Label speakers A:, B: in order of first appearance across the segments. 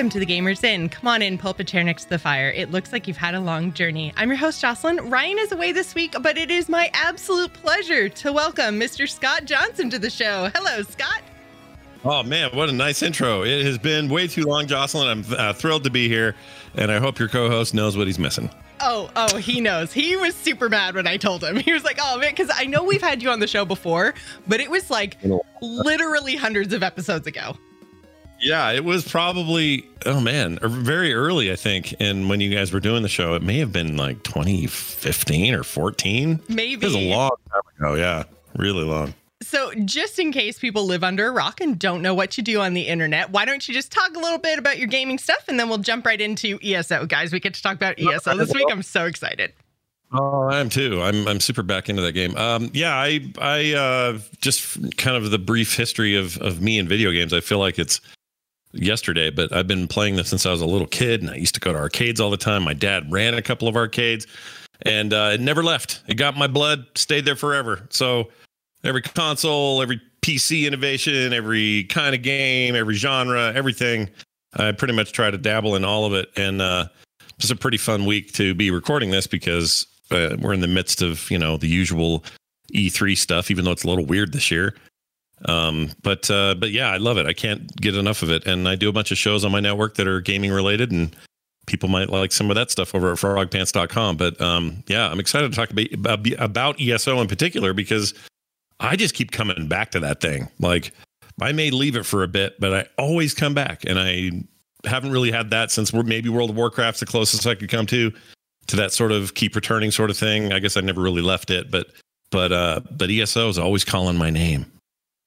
A: Welcome to the Gamers Inn. Come on in, pull up a chair next to the fire. It looks like you've had a long journey. I'm your host, Jocelyn. Ryan is away this week, but it is my absolute pleasure to welcome Mr. Scott Johnson to the show. Hello, Scott.
B: Oh man, what a nice intro! It has been way too long, Jocelyn. I'm uh, thrilled to be here, and I hope your co-host knows what he's missing.
A: Oh, oh, he knows. He was super mad when I told him. He was like, "Oh man," because I know we've had you on the show before, but it was like literally hundreds of episodes ago.
B: Yeah, it was probably oh man, very early I think. And when you guys were doing the show, it may have been like 2015 or 14.
A: Maybe
B: it was a long time ago. Yeah, really long.
A: So, just in case people live under a rock and don't know what you do on the internet, why don't you just talk a little bit about your gaming stuff and then we'll jump right into ESO, guys. We get to talk about ESO this week. I'm so excited.
B: Oh, I am too. I'm I'm super back into that game. Um, yeah, I I uh, just kind of the brief history of of me and video games. I feel like it's yesterday, but I've been playing this since I was a little kid, and I used to go to arcades all the time. My dad ran a couple of arcades, and uh, it never left. It got my blood, stayed there forever. So every console, every PC innovation, every kind of game, every genre, everything. I pretty much try to dabble in all of it. And uh, it's a pretty fun week to be recording this because uh, we're in the midst of, you know, the usual E3 stuff, even though it's a little weird this year. Um, but uh, but yeah, I love it. I can't get enough of it. And I do a bunch of shows on my network that are gaming related and people might like some of that stuff over at frogpants.com. But um, yeah, I'm excited to talk about, about ESO in particular because I just keep coming back to that thing. Like I may leave it for a bit, but I always come back, and I haven't really had that since maybe World of Warcraft's the closest I could come to to that sort of keep returning sort of thing. I guess I never really left it, but but uh but ESO is always calling my name.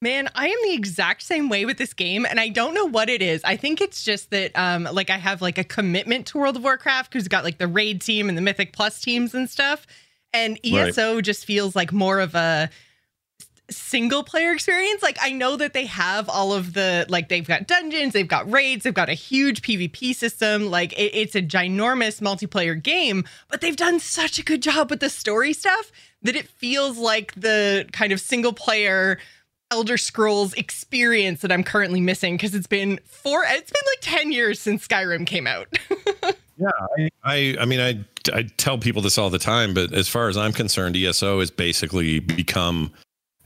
A: Man, I am the exact same way with this game, and I don't know what it is. I think it's just that, um, like I have like a commitment to World of Warcraft because got like the raid team and the Mythic Plus teams and stuff, and ESO right. just feels like more of a single player experience. Like I know that they have all of the like they've got dungeons, they've got raids, they've got a huge PvP system. Like it, it's a ginormous multiplayer game, but they've done such a good job with the story stuff that it feels like the kind of single player Elder Scrolls experience that I'm currently missing because it's been four it's been like 10 years since Skyrim came out.
B: yeah, I, I I mean I I tell people this all the time, but as far as I'm concerned, ESO has basically become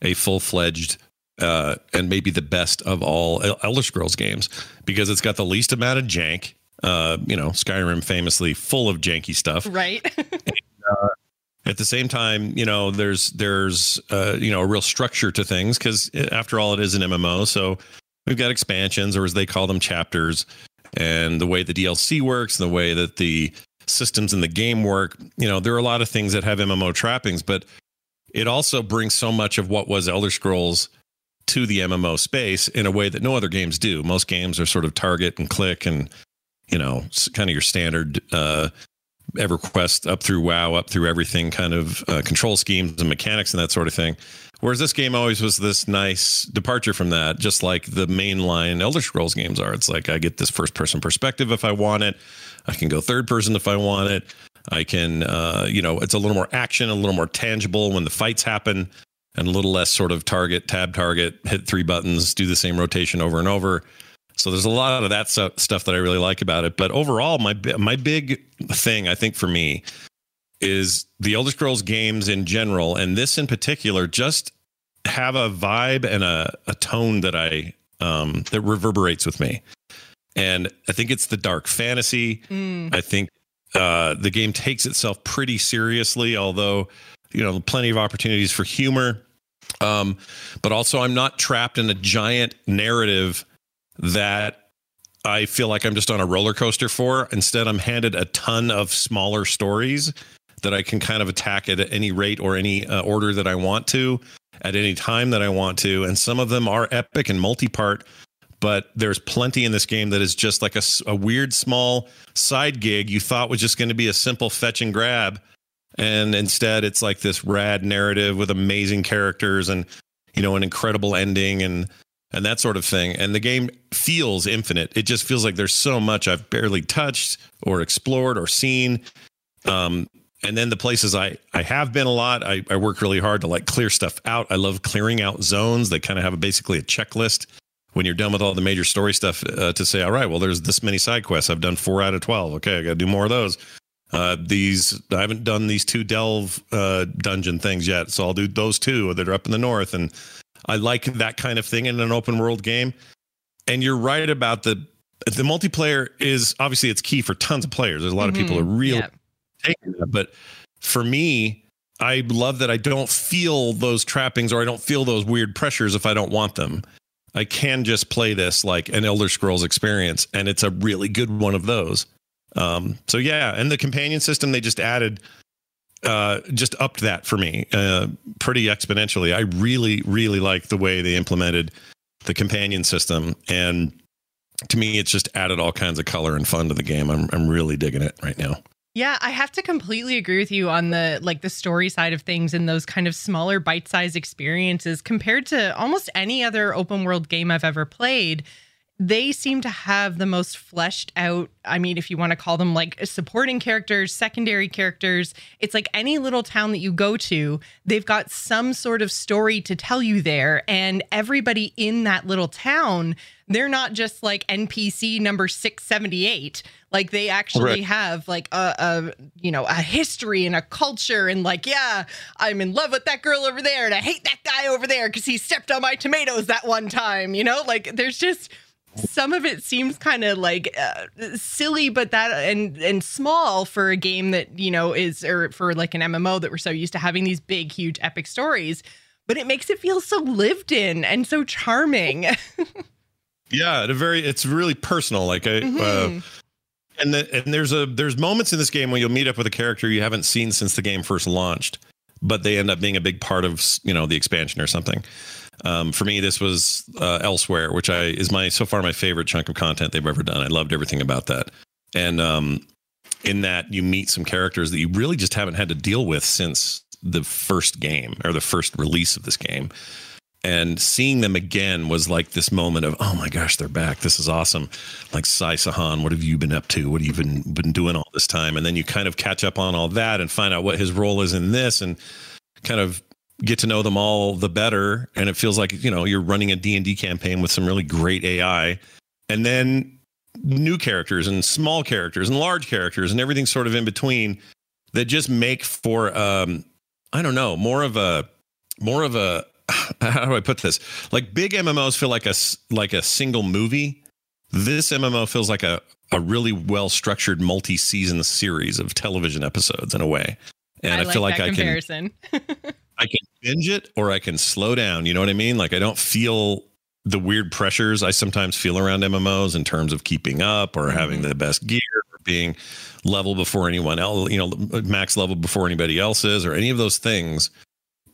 B: a full fledged uh, and maybe the best of all Elder Scrolls games because it's got the least amount of jank. Uh, you know, Skyrim famously full of janky stuff,
A: right?
B: and, uh, at the same time, you know, there's there's uh, you know a real structure to things because after all, it is an MMO. So we've got expansions, or as they call them, chapters, and the way the DLC works, and the way that the systems in the game work. You know, there are a lot of things that have MMO trappings, but it also brings so much of what was Elder Scrolls to the MMO space in a way that no other games do. Most games are sort of target and click and you know, kind of your standard uh, EverQuest up through WoW, up through everything kind of uh, control schemes and mechanics and that sort of thing. Whereas this game always was this nice departure from that, just like the mainline Elder Scrolls games are. It's like I get this first person perspective if I want it. I can go third person if I want it. I can, uh, you know, it's a little more action, a little more tangible when the fights happen, and a little less sort of target, tab target, hit three buttons, do the same rotation over and over. So there's a lot of that stuff that I really like about it. But overall, my my big thing, I think, for me, is the Elder Scrolls games in general, and this in particular, just have a vibe and a, a tone that I um, that reverberates with me. And I think it's the dark fantasy. Mm. I think uh, the game takes itself pretty seriously, although you know plenty of opportunities for humor. Um, but also, I'm not trapped in a giant narrative that I feel like I'm just on a roller coaster for. Instead, I'm handed a ton of smaller stories that I can kind of attack at any rate or any uh, order that I want to at any time that I want to. And some of them are epic and multi part but there's plenty in this game that is just like a, a weird small side gig you thought was just going to be a simple fetch and grab and instead it's like this rad narrative with amazing characters and you know an incredible ending and and that sort of thing and the game feels infinite it just feels like there's so much i've barely touched or explored or seen um, and then the places I, I have been a lot, I, I work really hard to like clear stuff out. I love clearing out zones. They kind of have a, basically a checklist when you're done with all the major story stuff uh, to say, all right, well, there's this many side quests. I've done four out of 12. Okay, I got to do more of those. Uh, these I haven't done these two delve uh, dungeon things yet, so I'll do those two that are up in the north. And I like that kind of thing in an open world game. And you're right about the the multiplayer is obviously it's key for tons of players. There's a lot mm-hmm. of people who are really yeah. taking that, but for me, I love that I don't feel those trappings or I don't feel those weird pressures if I don't want them. I can just play this like an Elder Scrolls experience, and it's a really good one of those. Um, so yeah, and the companion system they just added uh, just upped that for me uh, pretty exponentially. I really, really like the way they implemented the companion system, and to me, it's just added all kinds of color and fun to the game. I'm I'm really digging it right now.
A: Yeah, I have to completely agree with you on the like the story side of things and those kind of smaller bite-sized experiences compared to almost any other open world game I've ever played they seem to have the most fleshed out i mean if you want to call them like supporting characters secondary characters it's like any little town that you go to they've got some sort of story to tell you there and everybody in that little town they're not just like npc number 678 like they actually right. have like a, a you know a history and a culture and like yeah i'm in love with that girl over there and i hate that guy over there because he stepped on my tomatoes that one time you know like there's just some of it seems kind of like uh, silly but that and and small for a game that you know is or for like an mmo that we're so used to having these big huge epic stories but it makes it feel so lived in and so charming
B: yeah a very it's really personal like i uh, mm-hmm. uh, and the, and there's a there's moments in this game when you'll meet up with a character you haven't seen since the game first launched but they end up being a big part of you know the expansion or something um, for me, this was uh, Elsweyr, which I is my so far my favorite chunk of content they've ever done. I loved everything about that, and um, in that you meet some characters that you really just haven't had to deal with since the first game or the first release of this game. And seeing them again was like this moment of, oh my gosh, they're back. This is awesome. Like Sai Sahan, what have you been up to? What have you been been doing all this time? And then you kind of catch up on all that and find out what his role is in this and kind of get to know them all the better. And it feels like you know you're running a d&d campaign with some really great ai and then new characters and small characters and large characters and everything sort of in between that just make for um i don't know more of a more of a how do i put this? Like big mmos feel like a like a single movie. This mmo feels like a a really well structured multi-season series of television episodes in a way. And i, I feel like i comparison. can I can binge it or I can slow down. You know what I mean? Like I don't feel the weird pressures I sometimes feel around MMOs in terms of keeping up or mm-hmm. having the best gear or being level before anyone else, you know, max level before anybody else is or any of those things.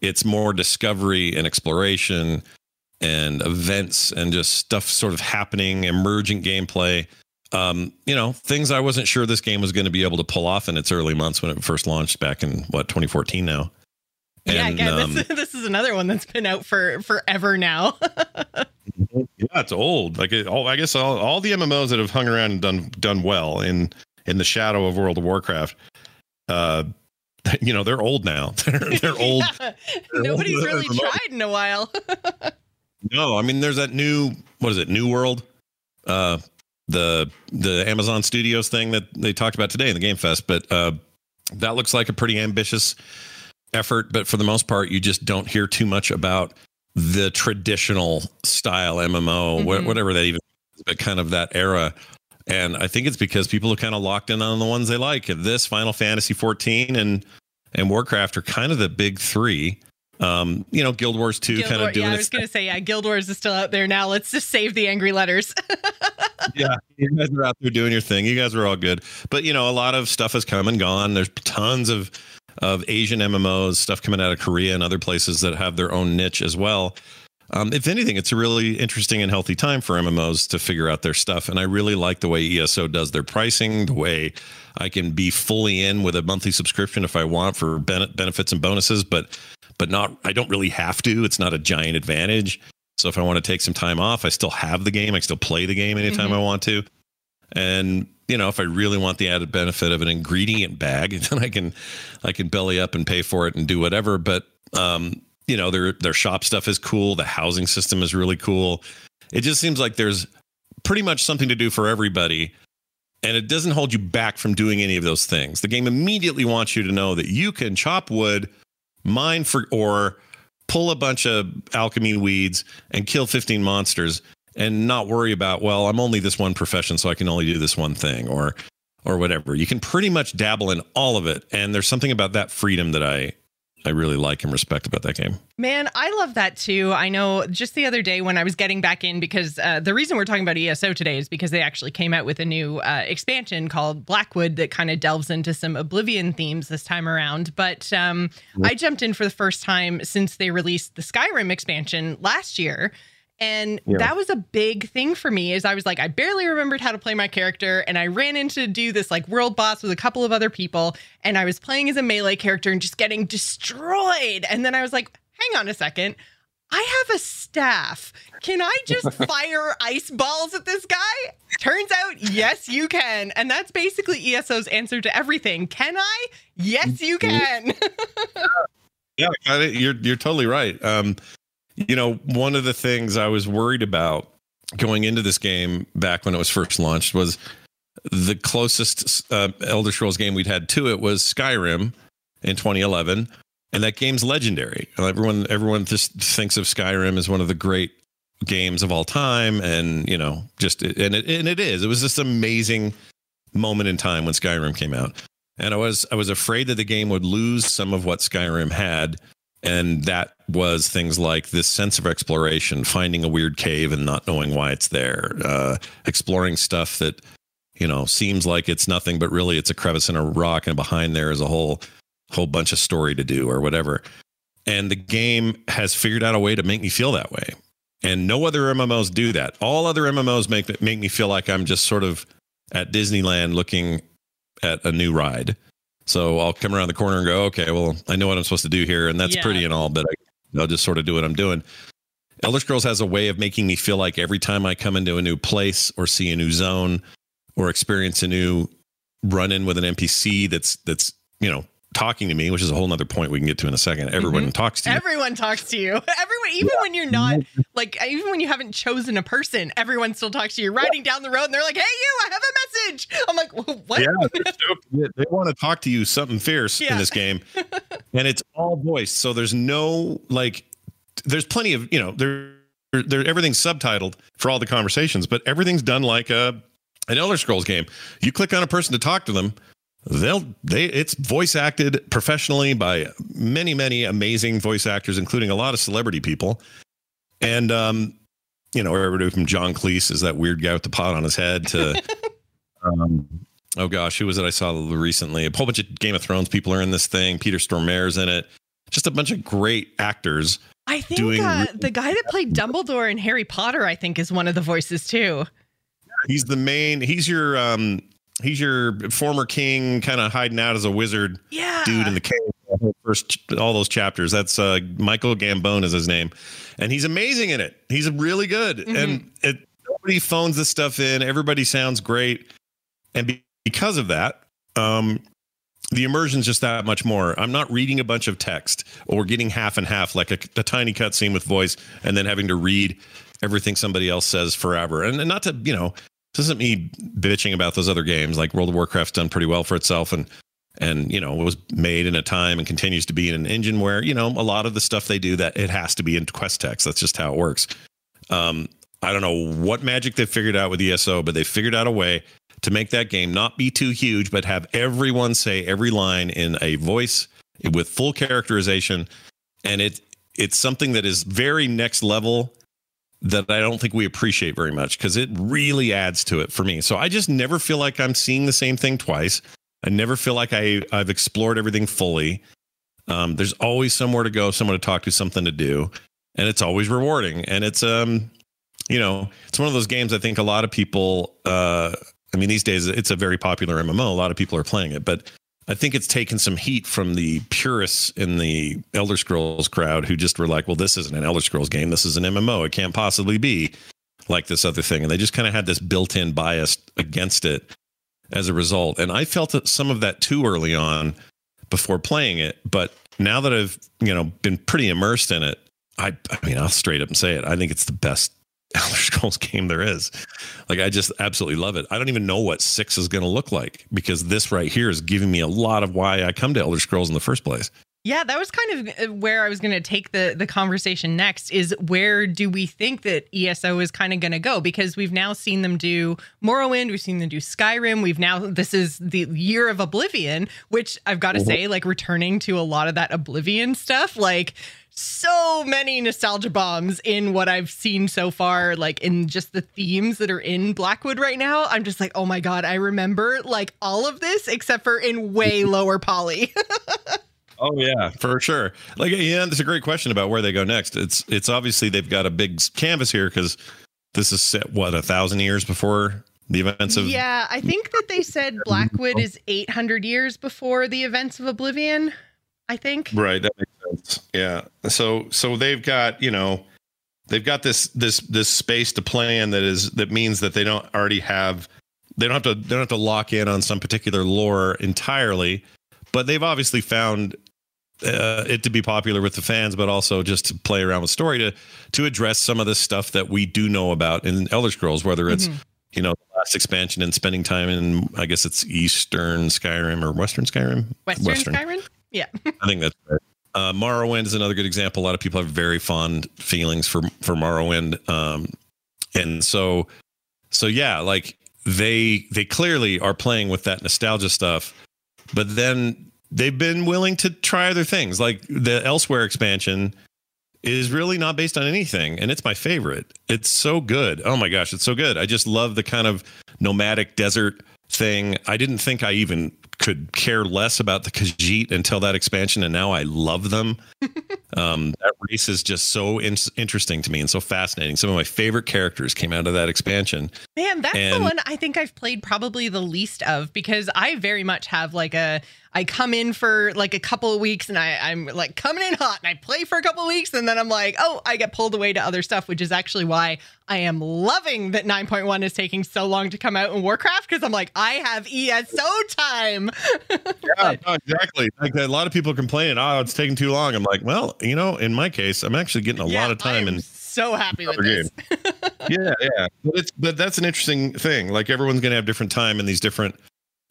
B: It's more discovery and exploration and events and just stuff sort of happening, emergent gameplay. Um, you know, things I wasn't sure this game was going to be able to pull off in its early months when it first launched back in what 2014 now.
A: And, yeah, again, um, this, this is another one that's been out for forever now.
B: yeah, it's old. Like it, all, I guess all, all the MMOs that have hung around and done done well in in the shadow of World of Warcraft, uh, you know, they're old now. they're, they're old.
A: yeah. They're Nobody's old, really tried in a while.
B: no, I mean, there's that new what is it? New World, uh, the the Amazon Studios thing that they talked about today in the Game Fest, but uh, that looks like a pretty ambitious effort, but for the most part, you just don't hear too much about the traditional style MMO, mm-hmm. whatever that even, is, but kind of that era. And I think it's because people are kind of locked in on the ones they like. This Final Fantasy 14 and and Warcraft are kind of the big three. Um, you know, Guild Wars 2 Guild kind War, of doing
A: Yeah, I was going to say, yeah, Guild Wars is still out there now. Let's just save the angry letters.
B: yeah, you guys are out there doing your thing. You guys are all good. But, you know, a lot of stuff has come and gone. There's tons of of Asian MMOs, stuff coming out of Korea and other places that have their own niche as well. Um, if anything, it's a really interesting and healthy time for MMOs to figure out their stuff. And I really like the way ESO does their pricing, the way I can be fully in with a monthly subscription if I want for benefits and bonuses, but but not I don't really have to. It's not a giant advantage. So if I want to take some time off, I still have the game. I still play the game anytime mm-hmm. I want to. And you know, if I really want the added benefit of an ingredient bag, then I can I can belly up and pay for it and do whatever. But um, you know, their their shop stuff is cool. The housing system is really cool. It just seems like there's pretty much something to do for everybody. And it doesn't hold you back from doing any of those things. The game immediately wants you to know that you can chop wood, mine for ore, pull a bunch of alchemy weeds, and kill 15 monsters and not worry about, well, I'm only this one profession, so I can only do this one thing or or whatever. You can pretty much dabble in all of it. And there's something about that freedom that I I really like and respect about that game.
A: Man, I love that too. I know just the other day when I was getting back in, because uh, the reason we're talking about ESO today is because they actually came out with a new uh, expansion called Blackwood that kind of delves into some Oblivion themes this time around. But um, I jumped in for the first time since they released the Skyrim expansion last year. And yeah. that was a big thing for me is I was like, I barely remembered how to play my character. And I ran into do this like world boss with a couple of other people. And I was playing as a melee character and just getting destroyed. And then I was like, hang on a second. I have a staff. Can I just fire ice balls at this guy? Turns out, yes, you can. And that's basically ESO's answer to everything. Can I? Yes, you mm-hmm.
B: can. yeah, you're you're totally right. Um, you know, one of the things I was worried about going into this game back when it was first launched was the closest uh, Elder Scrolls game we'd had to it was Skyrim in 2011, and that game's legendary. Everyone, everyone just thinks of Skyrim as one of the great games of all time, and you know, just and it and it is. It was this amazing moment in time when Skyrim came out, and I was I was afraid that the game would lose some of what Skyrim had and that was things like this sense of exploration, finding a weird cave and not knowing why it's there, uh, exploring stuff that, you know, seems like it's nothing, but really it's a crevice in a rock, and behind there is a whole whole bunch of story to do or whatever. And the game has figured out a way to make me feel that way. And no other MMOs do that. All other MMOs make make me feel like I'm just sort of at Disneyland looking at a new ride. So I'll come around the corner and go, okay, well, I know what I'm supposed to do here, and that's yeah. pretty and all, but I, I'll just sort of do what I'm doing. Elder Scrolls has a way of making me feel like every time I come into a new place or see a new zone or experience a new run in with an NPC that's that's you know talking to me, which is a whole nother point we can get to in a second. Everyone mm-hmm. talks to you.
A: Everyone talks to you. Everyone, even yeah. when you're not like, even when you haven't chosen a person, everyone still talks to you. Riding down the road, and they're like, "Hey, you! I have a message." I'm like, "What?"
B: Yeah, they want to talk to you something fierce yeah. in this game, and it's all voice. So there's no like, there's plenty of you know there. There, everything's subtitled for all the conversations, but everything's done like a an Elder Scrolls game. You click on a person to talk to them, they'll they it's voice acted professionally by many many amazing voice actors including a lot of celebrity people. And um you know everybody from john cleese is that weird guy with the pot on his head to um oh gosh who was it i saw recently? A whole bunch of game of thrones people are in this thing. Peter stormare's in it. Just a bunch of great actors
A: i think uh, the guy that played dumbledore in harry potter i think is one of the voices too.
B: He's the main he's your um he's your former king, kind of hiding out as a wizard
A: yeah.
B: dude in the cave. First, all those chapters. That's uh, Michael Gambon is his name, and he's amazing in it. He's really good, mm-hmm. and it, nobody phones this stuff in. Everybody sounds great, and be, because of that, um, the immersion's just that much more. I'm not reading a bunch of text or getting half and half like a, a tiny cutscene with voice, and then having to read everything somebody else says forever. And, and not to you know this isn't me bitching about those other games. Like World of Warcraft's done pretty well for itself and and you know it was made in a time and continues to be in an engine where you know a lot of the stuff they do that it has to be in quest text that's just how it works um, i don't know what magic they figured out with eso but they figured out a way to make that game not be too huge but have everyone say every line in a voice with full characterization and it it's something that is very next level that I don't think we appreciate very much because it really adds to it for me. So I just never feel like I'm seeing the same thing twice. I never feel like I I've explored everything fully. Um, there's always somewhere to go, someone to talk to, something to do, and it's always rewarding. And it's um, you know, it's one of those games. I think a lot of people. Uh, I mean, these days it's a very popular MMO. A lot of people are playing it, but I think it's taken some heat from the purists in the Elder Scrolls crowd who just were like, well, this isn't an Elder Scrolls game. This is an MMO. It can't possibly be like this other thing. And they just kind of had this built in bias against it as a result. And I felt some of that too early on before playing it. But now that I've, you know, been pretty immersed in it, I, I mean, I'll straight up and say it. I think it's the best Elder Scrolls game there is. Like I just absolutely love it. I don't even know what six is going to look like because this right here is giving me a lot of why I come to Elder Scrolls in the first place.
A: Yeah, that was kind of uh, where I was going to take the the conversation next is where do we think that ESO is kind of going to go because we've now seen them do Morrowind, we've seen them do Skyrim, we've now this is the year of Oblivion, which I've got to mm-hmm. say like returning to a lot of that Oblivion stuff like so many nostalgia bombs in what I've seen so far, like in just the themes that are in Blackwood right now. I'm just like, oh my God, I remember like all of this except for in way lower poly.
B: Oh yeah, for sure. Like yeah, that's a great question about where they go next. It's it's obviously they've got a big canvas here because this is set what a thousand years before the events of.
A: Yeah, I think that they said Blackwood is eight hundred years before the events of Oblivion. I think.
B: Right, that makes sense. Yeah. So so they've got you know they've got this this this space to plan that is that means that they don't already have they don't have to they don't have to lock in on some particular lore entirely but they've obviously found uh, it to be popular with the fans, but also just to play around with story to to address some of the stuff that we do know about in Elder Scrolls, whether it's mm-hmm. you know the last expansion and spending time in I guess it's Eastern Skyrim or Western Skyrim.
A: Western, Western. Skyrim. Yeah,
B: I think that's right. Uh, Morrowind is another good example. A lot of people have very fond feelings for for Morrowind, um, and so so yeah, like they they clearly are playing with that nostalgia stuff, but then they've been willing to try other things. Like the Elsweyr expansion is really not based on anything, and it's my favorite. It's so good. Oh my gosh, it's so good. I just love the kind of nomadic desert thing. I didn't think I even could care less about the Khajiit until that expansion, and now I love them. um, that race is just so in- interesting to me and so fascinating. Some of my favorite characters came out of that expansion.
A: Man, that's and- the one I think I've played probably the least of because I very much have like a I come in for like a couple of weeks and I, I'm like coming in hot and I play for a couple of weeks and then I'm like, oh, I get pulled away to other stuff, which is actually why I am loving that 9.1 is taking so long to come out in Warcraft because I'm like, I have ESO time.
B: yeah, no, exactly. Like a lot of people complain, oh, it's taking too long. I'm like, well, you know, in my case, I'm actually getting a yeah, lot of time and
A: so happy with this.
B: yeah, yeah. But it's but that's an interesting thing. Like everyone's gonna have different time in these different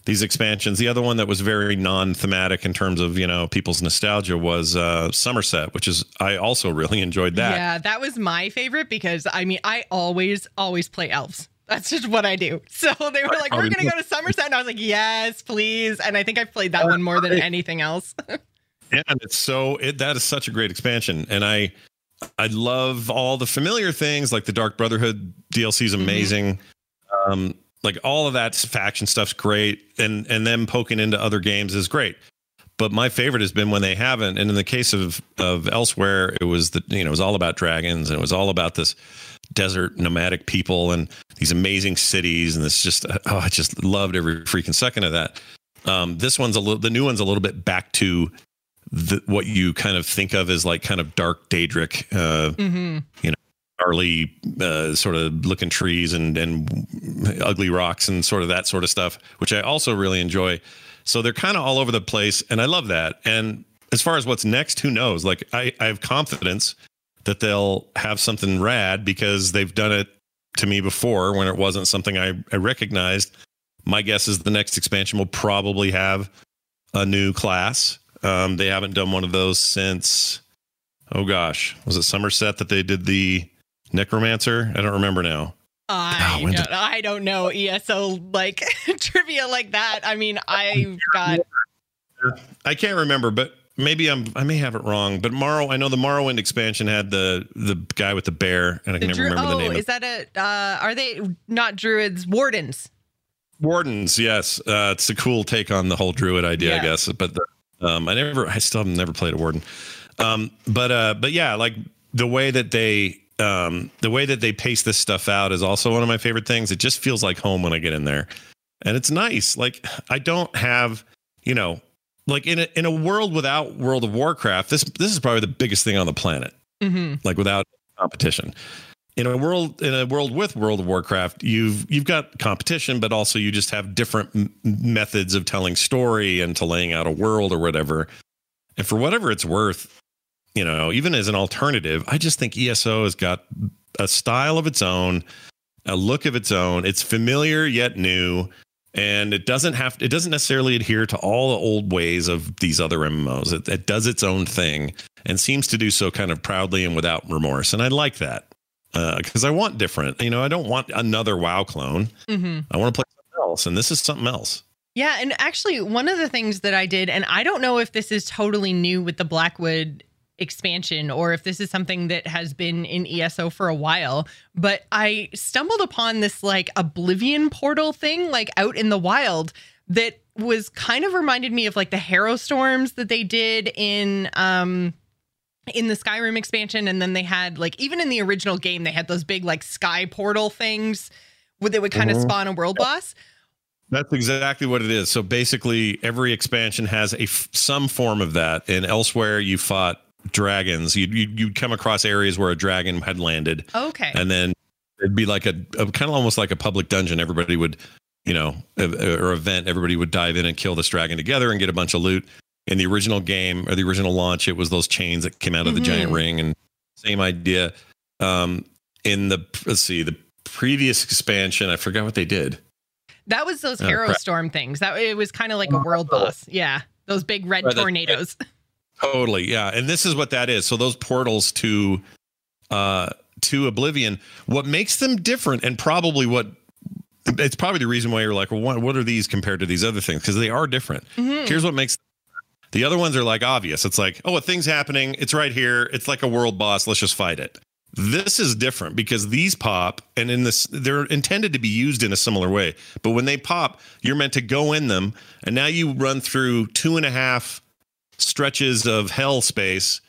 B: these expansions. The other one that was very non-thematic in terms of you know people's nostalgia was uh, Summerset, which is I also really enjoyed that.
A: Yeah, that was my favorite because I mean I always always play elves. That's just what I do. So they were like, "We're gonna go to Summerset," and I was like, "Yes, please." And I think I've played that one more than anything else.
B: yeah, and it's so it that is such a great expansion, and I I love all the familiar things like the Dark Brotherhood DLC is mm-hmm. amazing. Mm-hmm. Um, like all of that faction stuff's great and and them poking into other games is great but my favorite has been when they haven't and in the case of of Elsweyr, it was the you know it was all about dragons and it was all about this desert nomadic people and these amazing cities and this just oh i just loved every freaking second of that um, this one's a little the new one's a little bit back to the, what you kind of think of as like kind of dark daedric uh, mm-hmm. you know gnarly uh, sort of looking trees and and ugly rocks and sort of that sort of stuff, which I also really enjoy. So they're kind of all over the place, and I love that. And as far as what's next, who knows? Like I, I have confidence that they'll have something rad because they've done it to me before when it wasn't something I, I recognized. My guess is the next expansion will probably have a new class. Um, they haven't done one of those since oh gosh, was it Summerset that they did the Necromancer? I don't remember now.
A: I, oh, don't, did... I don't know ESO like trivia like that. I mean, I got.
B: I can't remember, but maybe I'm. I may have it wrong. But Morrow, I know the Morrowind expansion had the the guy with the bear, and I can never remember oh, the name.
A: Is that a? Uh, are they not druids? Wardens.
B: Wardens, yes. Uh, it's a cool take on the whole druid idea, yeah. I guess. But the, um, I never, I still have never played a warden. Um, but uh, but yeah, like the way that they um, the way that they pace this stuff out is also one of my favorite things. It just feels like home when I get in there, and it's nice. Like I don't have, you know, like in a in a world without World of Warcraft, this this is probably the biggest thing on the planet. Mm-hmm. Like without competition. In a world in a world with World of Warcraft, you've you've got competition, but also you just have different m- methods of telling story and to laying out a world or whatever. And for whatever it's worth, you know, even as an alternative, I just think ESO has got a style of its own, a look of its own. It's familiar yet new, and it doesn't have it doesn't necessarily adhere to all the old ways of these other MMOs. It, it does its own thing and seems to do so kind of proudly and without remorse. And I like that because uh, I want different. You know, I don't want another WoW clone. Mm-hmm. I want to play something else, and this is something else.
A: Yeah, and actually, one of the things that I did, and I don't know if this is totally new with the Blackwood expansion or if this is something that has been in ESO for a while, but I stumbled upon this like Oblivion portal thing like out in the wild that was kind of reminded me of like the Harrow storms that they did in um in the Skyrim expansion and then they had like even in the original game they had those big like sky portal things that would kind mm-hmm. of spawn a world boss.
B: That's exactly what it is. So basically, every expansion has a f- some form of that, and Elsweyr you fought dragons. You'd, you'd, you'd come across areas where a dragon had landed.
A: Okay.
B: And then it'd be like a, a kind of almost like a public dungeon. Everybody would, you know, or event. Everybody would dive in and kill this dragon together and get a bunch of loot. In the original game or the original launch, it was those chains that came out of mm-hmm. the giant mm-hmm. ring, and same idea. Um, in the let's see, the previous expansion, I forgot what they did.
A: That was those uh, Harrow Storm things. That it was kind of like a world boss. Yeah, those big red tornadoes.
B: Totally, yeah. And this is what that is. So those portals to uh to Oblivion, what makes them different and probably what it's probably the reason why you're like, well, what, what are these compared to these other things? Because they are different. Mm-hmm. Here's what makes the other ones are like obvious. It's like, oh, a thing's happening. It's right here. It's like a world boss. Let's just fight it. This is different because these pop, and in this, they're intended to be used in a similar way. But when they pop, you're meant to go in them, and now you run through two and a half stretches of hell space,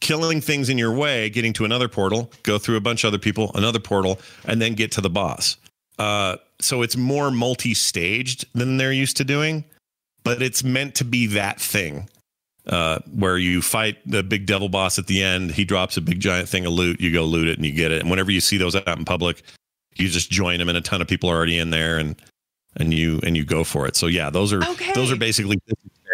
B: killing things in your way, getting to another portal, go through a bunch of other people, another portal, and then get to the boss. Uh, so it's more multi-staged than they're used to doing, but it's meant to be that thing. Uh, where you fight the big devil boss at the end, he drops a big giant thing of loot, you go loot it and you get it. And whenever you see those out in public, you just join them and a ton of people are already in there and and you and you go for it. So yeah, those are okay. those are basically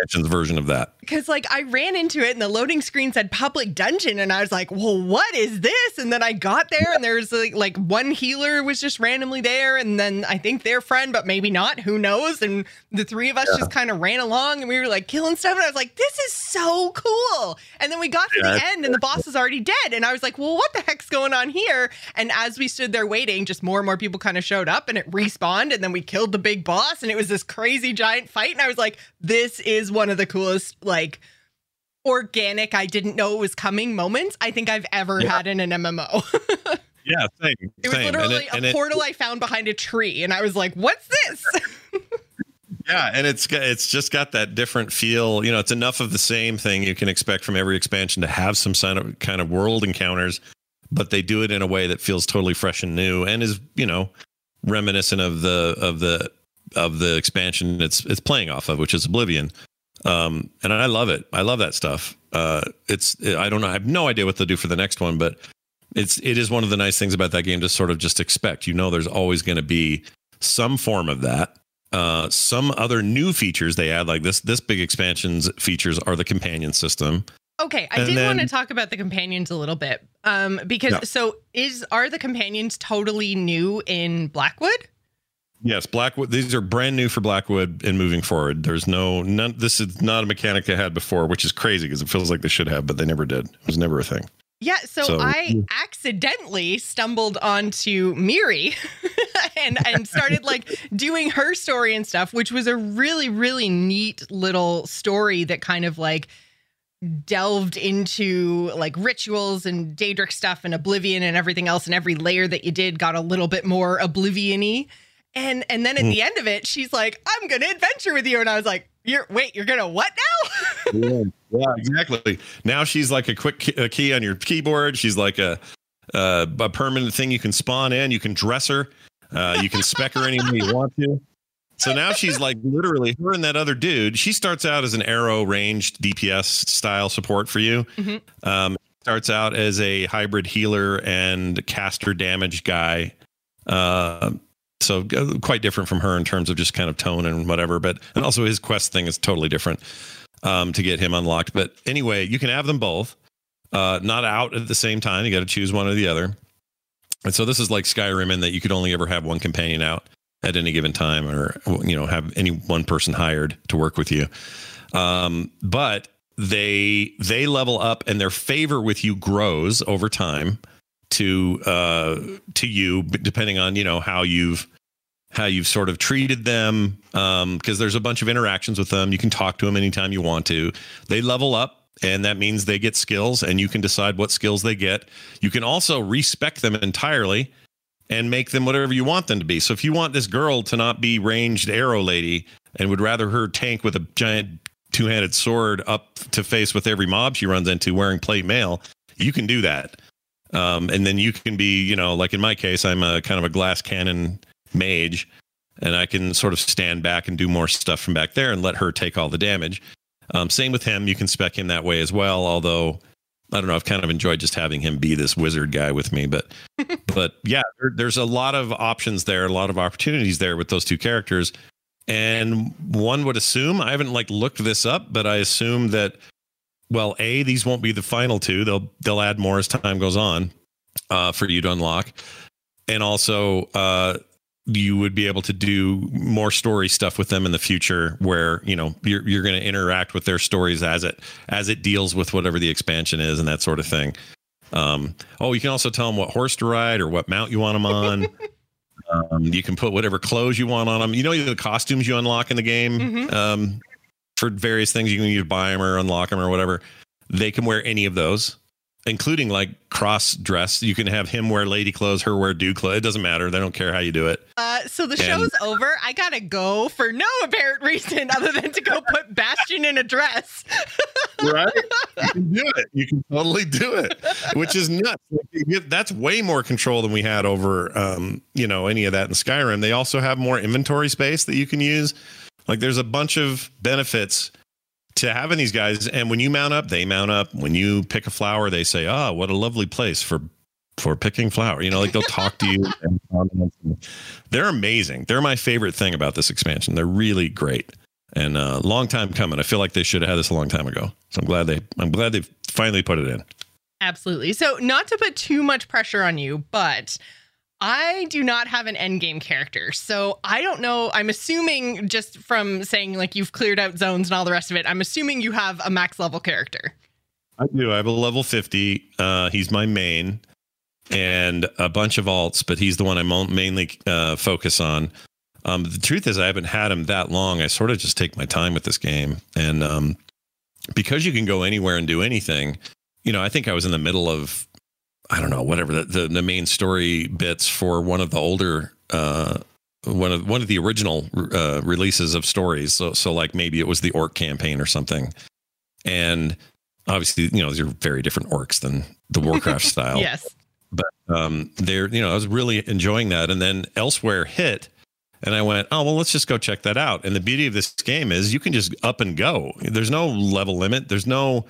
B: expansion's version of that.
A: Because like I ran into it and the loading screen said public dungeon, and I was like, well, what is this? And then I got there and there's like like one healer was just randomly there, and then I think their friend, but maybe not, who knows? And the three of us yeah. just kind of ran along and we were like killing stuff, and I was like, this is so cool. And then we got to yeah, the end and the boss is already dead, and I was like, well, what the heck's going on here? And as we stood there waiting, just more and more people kind of showed up, and it respawned, and then we killed the big boss, and it was this crazy giant fight, and I was like, this is one of the coolest like organic I didn't know it was coming moments I think I've ever yeah. had in an MMO.
B: yeah, same.
A: It was
B: same.
A: literally it, a portal it, I found behind a tree and I was like, "What's this?"
B: yeah, and it's it's just got that different feel. You know, it's enough of the same thing you can expect from every expansion to have some kind of kind of world encounters, but they do it in a way that feels totally fresh and new and is, you know, reminiscent of the of the of the expansion it's it's playing off of, which is Oblivion. Um, and I love it. I love that stuff. Uh, it's I don't know. I have no idea what they'll do for the next one, but it's it is one of the nice things about that game to sort of just expect. You know, there's always going to be some form of that. Uh, some other new features they add, like this this big expansions features, are the companion system.
A: Okay, I and did then, want to talk about the companions a little bit, um, because yeah. so is are the companions totally new in Blackwood?
B: Yes, Blackwood. These are brand new for Blackwood and moving forward. There's no none. This is not a mechanic they had before, which is crazy because it feels like they should have, but they never did. It was never a thing.
A: Yeah, so, so I accidentally stumbled onto Mirri and and started like doing her story and stuff, which was a really really neat little story that kind of like delved into like rituals and Daedric stuff and Oblivion and everything else, and every layer that you did got a little bit more Oblivion-y. And and then at mm. the end of it, she's like, "I'm gonna adventure with you," and I was like, "You're wait, you're gonna what
B: now?" yeah, yeah, exactly. Now she's like a quick key, a key on your keyboard. She's like a uh, a permanent thing you can spawn in. You can dress her. Uh, you can spec her any way you want to. So now she's like literally her and that other dude. She starts out as an arrow ranged DPS style support for you. Mm-hmm. Um, starts out as a hybrid healer and caster damage guy. Uh, so uh, quite different from her in terms of just kind of tone and whatever. But and also his quest thing is totally different um, to get him unlocked. But anyway, you can have them both. uh, not out at the same time. You got to choose one or the other. And so this is like Skyrim in that you could only ever have one companion out at any given time, or you know, have any one person hired to work with you. Um, but they they level up, and their favor with you grows over time to uh, to you, depending on you know how you've how you've sort of treated them. Because um, there's a bunch of interactions with them. You can talk to them anytime you want to. They level up and that means they get skills and you can decide what skills they get you can also respec them entirely and make them whatever you want them to be so if you want this girl to not be ranged arrow lady and would rather her tank with a giant two-handed sword up to face with every mob she runs into wearing plate mail you can do that um, and then you can be you know like in my case i'm a kind of a glass cannon mage and i can sort of stand back and do more stuff from back there and let her take all the damage um, same with him. You can spec him that way as well. Although I don't know, I've kind of enjoyed just having him be this wizard guy with me. But but yeah, there, there's a lot of options there, a lot of opportunities there with those two characters. And one would assume I haven't like looked this up, but I assume that well, a these won't be the final two. They'll they'll add more as time goes on uh, for you to unlock, and also uh, you would be able to do more story stuff with them in the future where you know you're you're going to interact with their stories as it as it deals with whatever the expansion is and that sort of thing. Um, oh you can also tell them what horse to ride or what mount you want them on. Um, you can put whatever clothes you want on them you know the costumes you unlock in the game? Mm-hmm. um, for various things you can either buy them or unlock them or whatever they can wear any of those including like cross dress. You can have him wear lady clothes, her wear dude clothes. It doesn't matter. They don't care how you do it.
A: Uh, so the and, show's over. I gotta go for no apparent reason other than to go put Bastian in a dress.
B: right? You can do it. You can totally do it, which is nuts. That's way more control than we had over, um, you know, any of that in Skyrim. They also have more inventory space that you can use. Like, there's a bunch of benefits to having these guys. And when you mount up, they mount up. When you pick a flower, they say, "Ah, oh, what a lovely place for for picking flower." You know, like they'll talk to you. They're amazing. They're my favorite thing about this expansion. They're really great and a uh, long time coming. I feel like they should have had this a long time ago. So I'm glad they I'm glad they finally put it in.
A: Absolutely. So not to put too much pressure on you, but I do not have an endgame character. So I don't know. I'm assuming just from saying like you've cleared out zones and all the rest of it, I'm assuming you have a max level character.
B: I do. I have a level 50. Uh, he's my main and a bunch of alts, but he's the one I mainly uh, focus on. Um, the truth is, I haven't had him that long. I sort of just take my time with this game. And um, because you can go anywhere and do anything, you know, I think I was in the middle of I don't know, whatever the, the, the main story bits for one of the older, uh, one of one of the original uh, releases of stories. So, so like maybe it was the orc campaign or something. And obviously, you know, these are very different orcs than the Warcraft style.
A: yes.
B: But um, they're, you know, I was really enjoying that. And then Elsweyr hit, and I went, oh, well, let's just go check that out. And the beauty of this game is you can just up and go. There's no level limit. There's no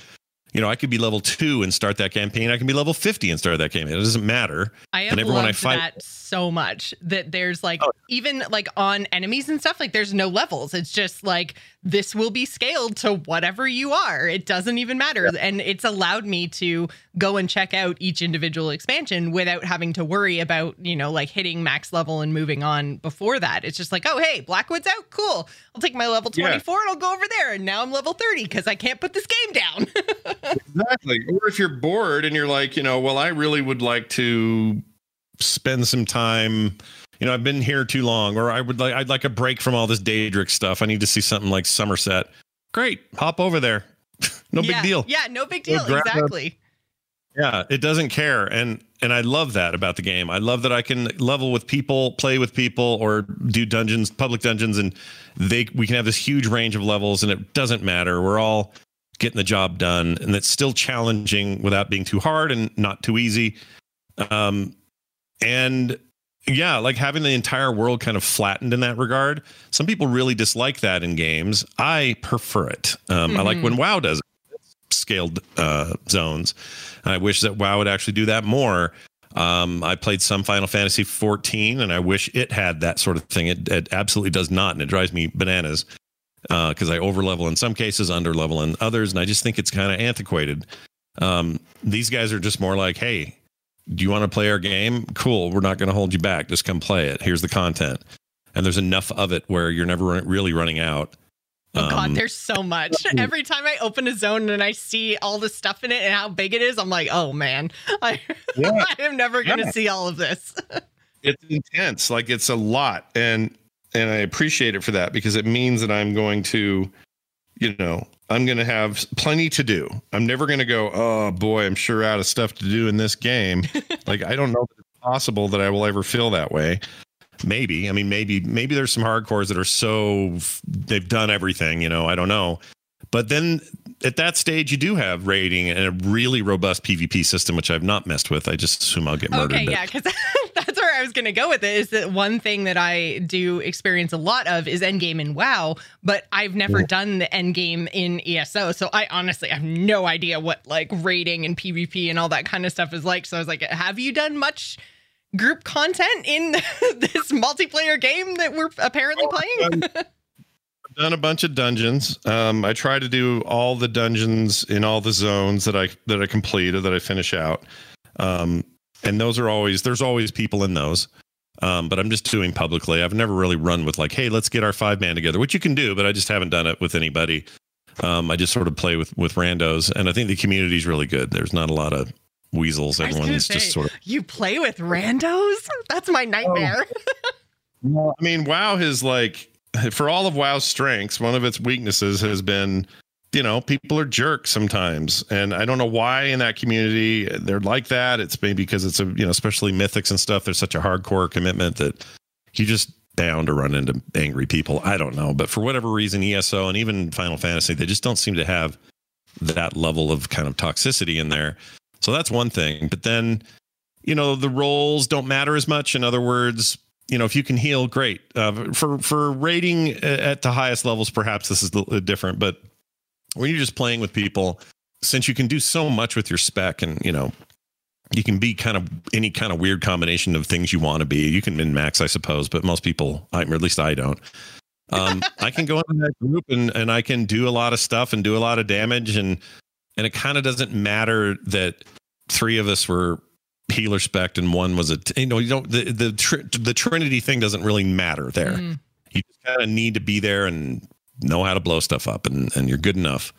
B: you know, I could be level two and start that campaign. I can be level 50 and start that campaign. It doesn't matter.
A: I and loved I fight, that so much that there's like, oh. even like on enemies and stuff, like there's no levels. It's just like, this will be scaled to whatever you are. It doesn't even matter. Yeah. And it's allowed me to go and check out each individual expansion without having to worry about, you know, like hitting max level and moving on before that. It's just like, oh, hey, Blackwood's out. Cool. I'll take my level 24 yeah. and I'll go over there. And now I'm level 30 because I can't put this game down.
B: exactly. Or if you're bored and you're like, you know, well, I really would like to spend some time you know, I've been here too long, or I would like, I'd like a break from all this Daedric stuff. I need to see something like Summerset Great, hop over there. no
A: yeah,
B: big deal.
A: Yeah, no big deal. Exactly.
B: A, yeah, it doesn't care, and and I love that about the game. I love that I can level with people, play with people, or do dungeons, public dungeons, and they we can have this huge range of levels, and it doesn't matter. We're all getting the job done, and it's still challenging without being too hard and not too easy. Um, and yeah, like having the entire world kind of flattened in that regard. Some people really dislike that in games. I prefer it. Um, mm-hmm. I like when mm-hmm. WoW does it, scaled uh, zones. I wish that WoW would actually do that more. Um, I played some Final Fantasy 14, and I wish it had that sort of thing. It, it absolutely does not, and it drives me bananas because uh, I overlevel in some cases, underlevel in others, and I just think it's kind of antiquated.
C: Um, these guys are just more like, hey, do you want to play our game? Cool. We're not going to hold you back. Just come play it. Here's the content. And there's enough of it where you're never really running out.
A: Oh God, um, there's so much. Every time I open a zone and I see all the stuff in it and how big it is, I'm like, oh man, I, yeah. I am never going to yeah. see all of this.
B: it's intense. Like it's a lot, and and I appreciate it for that because it means that I'm going to, you know, I'm going to have plenty to do. I'm never going to go, oh boy, I'm sure out of stuff to do in this game. like I don't know if it's possible that I will ever feel that way. Maybe. I mean, maybe maybe there's some hardcores that are so they've done everything. You know, I don't know. But then at that stage, you do have raiding and a really robust PvP system, which I've not messed with. I just assume I'll get murdered.
A: Okay, yeah, because that's where I was going to go with it. Is that one thing that I do experience a lot of is endgame in WoW, but I've never yeah. done the endgame in ESO, so I honestly have no idea what like raiding and PvP and all that kind of stuff is like. So I was like, have you done much? group content in this multiplayer game that we're apparently oh, playing?
B: I've done a bunch of dungeons. Um, I try to do all the dungeons in all the zones that I that I complete or that I finish out. Um, and those are always there's always people in those. Um, but I'm just doing publicly. I've never really run with like, hey, let's get our five man together, which you can do, but I just haven't done it with anybody. Um, I just sort of play with with randos, and I think the community is really good. There's not a lot of weasels. Everyone's say, just sort of.
A: You play with randos? That's my nightmare.
B: Oh. well, I mean, WoW has like, for all of WoW's strengths, one of its weaknesses has been, you know, people are jerks sometimes. And I don't know why in that community they're like that. It's maybe because it's a, you know, especially mythics and stuff. There's such a hardcore commitment that you just bound to run into angry people. I don't know. But for whatever reason, ESO and even Final Fantasy, they just don't seem to have that level of kind of toxicity in there. So that's one thing. But then, you know, the roles don't matter as much. In other words, you know, if you can heal, great. Uh, for for raiding at the highest levels, perhaps this is different. But when you're just playing with people, since you can do so much with your spec, and you know, you can be kind of any kind of weird combination of things you want to be. You can min max, I suppose, but most people, or at least I don't. Um, I can go into that group and and I can do a lot of stuff and do a lot of damage and and it kind of doesn't matter that three of us were healer spec and one was a you know you don't the the tr- the trinity thing doesn't really matter there mm. you just kind of need to be there and know how to blow stuff up and and you're good enough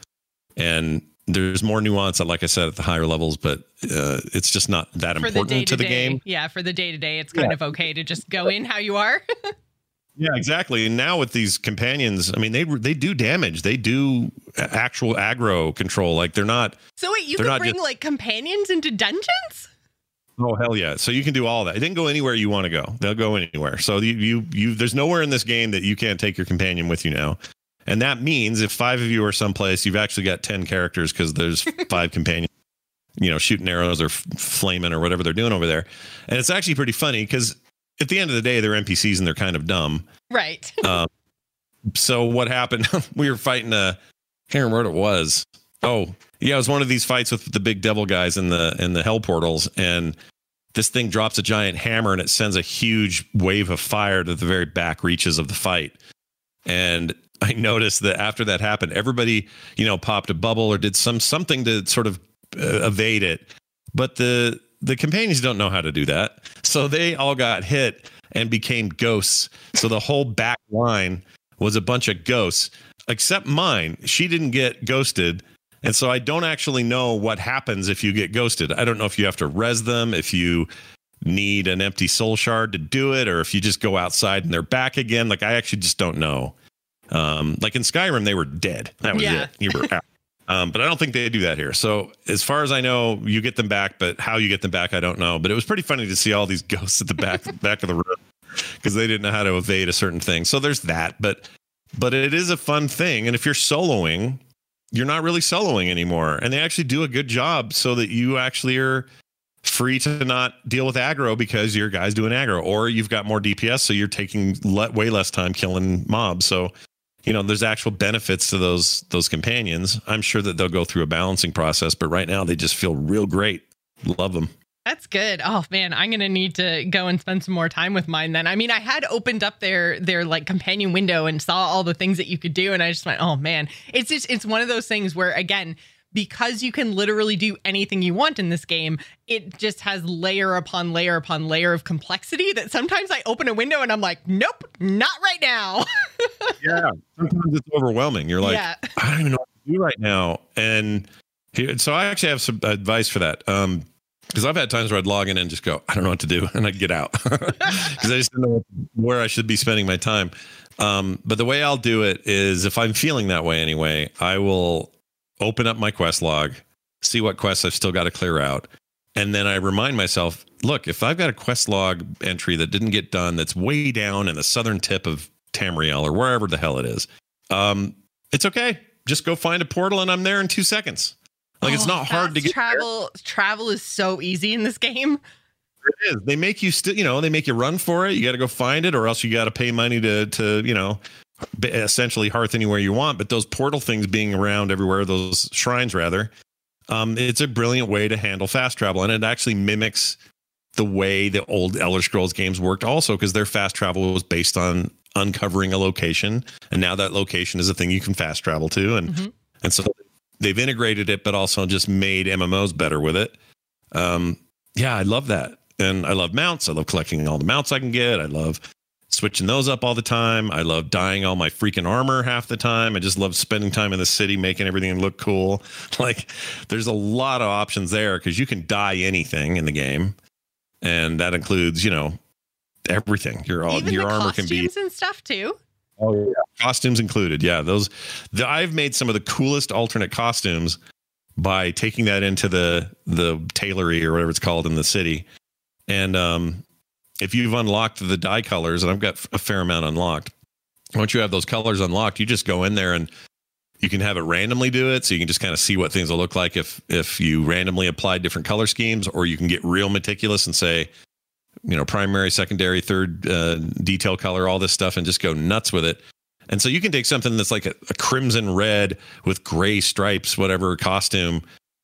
B: and there's more nuance like i said at the higher levels but uh, it's just not that for important the to the game
A: yeah for the day to day it's kind yeah. of okay to just go in how you are
B: Yeah, exactly. And now with these companions, I mean, they they do damage. They do actual aggro control. Like they're not.
A: So wait, you can bring just, like companions into dungeons?
B: Oh hell yeah! So you can do all that. It didn't go anywhere you want to go. They'll go anywhere. So you you you. There's nowhere in this game that you can't take your companion with you now. And that means if five of you are someplace, you've actually got ten characters because there's five companions you know, shooting arrows or flaming or whatever they're doing over there. And it's actually pretty funny because at the end of the day, they're NPCs and they're kind of dumb.
A: Right.
B: um, so what happened? we were fighting a, I can't remember what it was. Oh, yeah, it was one of these fights with the big devil guys in the in the hell portals, and this thing drops a giant hammer and it sends a huge wave of fire to the very back reaches of the fight. And I noticed that after that happened, everybody, you know, popped a bubble or did some something to sort of uh, evade it. But the the companions don't know how to do that. So they all got hit and became ghosts. So the whole back line was a bunch of ghosts, except mine. She didn't get ghosted. And so I don't actually know what happens if you get ghosted. I don't know if you have to res them, if you need an empty soul shard to do it, or if you just go outside and they're back again. Like I actually just don't know. Um, like in Skyrim, they were dead. That was yeah. it. You were out. Um, but I don't think they do that here. So as far as I know, you get them back, but how you get them back, I don't know. But it was pretty funny to see all these ghosts at the back back of the room because they didn't know how to evade a certain thing. So there's that. But but it is a fun thing. And if you're soloing, you're not really soloing anymore. And they actually do a good job so that you actually are free to not deal with aggro because your guy's doing aggro, or you've got more DPS, so you're taking le- way less time killing mobs. So you know there's actual benefits to those those companions i'm sure that they'll go through a balancing process but right now they just feel real great love them
A: that's good. Oh man, I'm gonna need to go and spend some more time with mine then. I mean, I had opened up their their like companion window and saw all the things that you could do, and I just went, oh man, it's just it's one of those things where again, because you can literally do anything you want in this game, it just has layer upon layer upon layer of complexity that sometimes I open a window and I'm like, nope, not right now.
B: yeah. Sometimes it's overwhelming. You're like, yeah. I don't even know what to do right now. And so I actually have some advice for that. Um, because I've had times where I'd log in and just go, I don't know what to do, and I'd get out because I just don't know where I should be spending my time. Um, but the way I'll do it is if I'm feeling that way anyway, I will open up my quest log, see what quests I've still got to clear out, and then I remind myself, look, if I've got a quest log entry that didn't get done, that's way down in the southern tip of Tamriel or wherever the hell it is, um, it's okay. Just go find a portal, and I'm there in two seconds. Like oh, it's not hard to get
A: travel.
B: There.
A: Travel is so easy in this game.
B: It is. They make you still, you know, they make you run for it. You got to go find it, or else you got to pay money to, to, you know, essentially hearth anywhere you want. But those portal things being around everywhere, those shrines rather, um, it's a brilliant way to handle fast travel, and it actually mimics the way the old Elder Scrolls games worked, also because their fast travel was based on uncovering a location, and now that location is a thing you can fast travel to, and mm-hmm. and so they've integrated it, but also just made MMOs better with it. Um, yeah, I love that. And I love mounts. I love collecting all the mounts I can get. I love switching those up all the time. I love dyeing all my freaking armor half the time. I just love spending time in the city making everything look cool. Like there's a lot of options there because you can dye anything in the game. And that includes, you know, everything. Your all
A: Even
B: your armor can be
A: and stuff too.
B: Oh yeah, costumes included. Yeah, those. The, I've made some of the coolest alternate costumes by taking that into the the tailory or whatever it's called in the city, and um, if you've unlocked the dye colors, and I've got a fair amount unlocked. Once you have those colors unlocked, you just go in there and you can have it randomly do it, so you can just kind of see what things will look like if if you randomly apply different color schemes, or you can get real meticulous and say, you know, primary, secondary, third uh, detail color, all this stuff, and just go nuts with it. And so you can take something that's like a, a crimson red with gray stripes, whatever costume,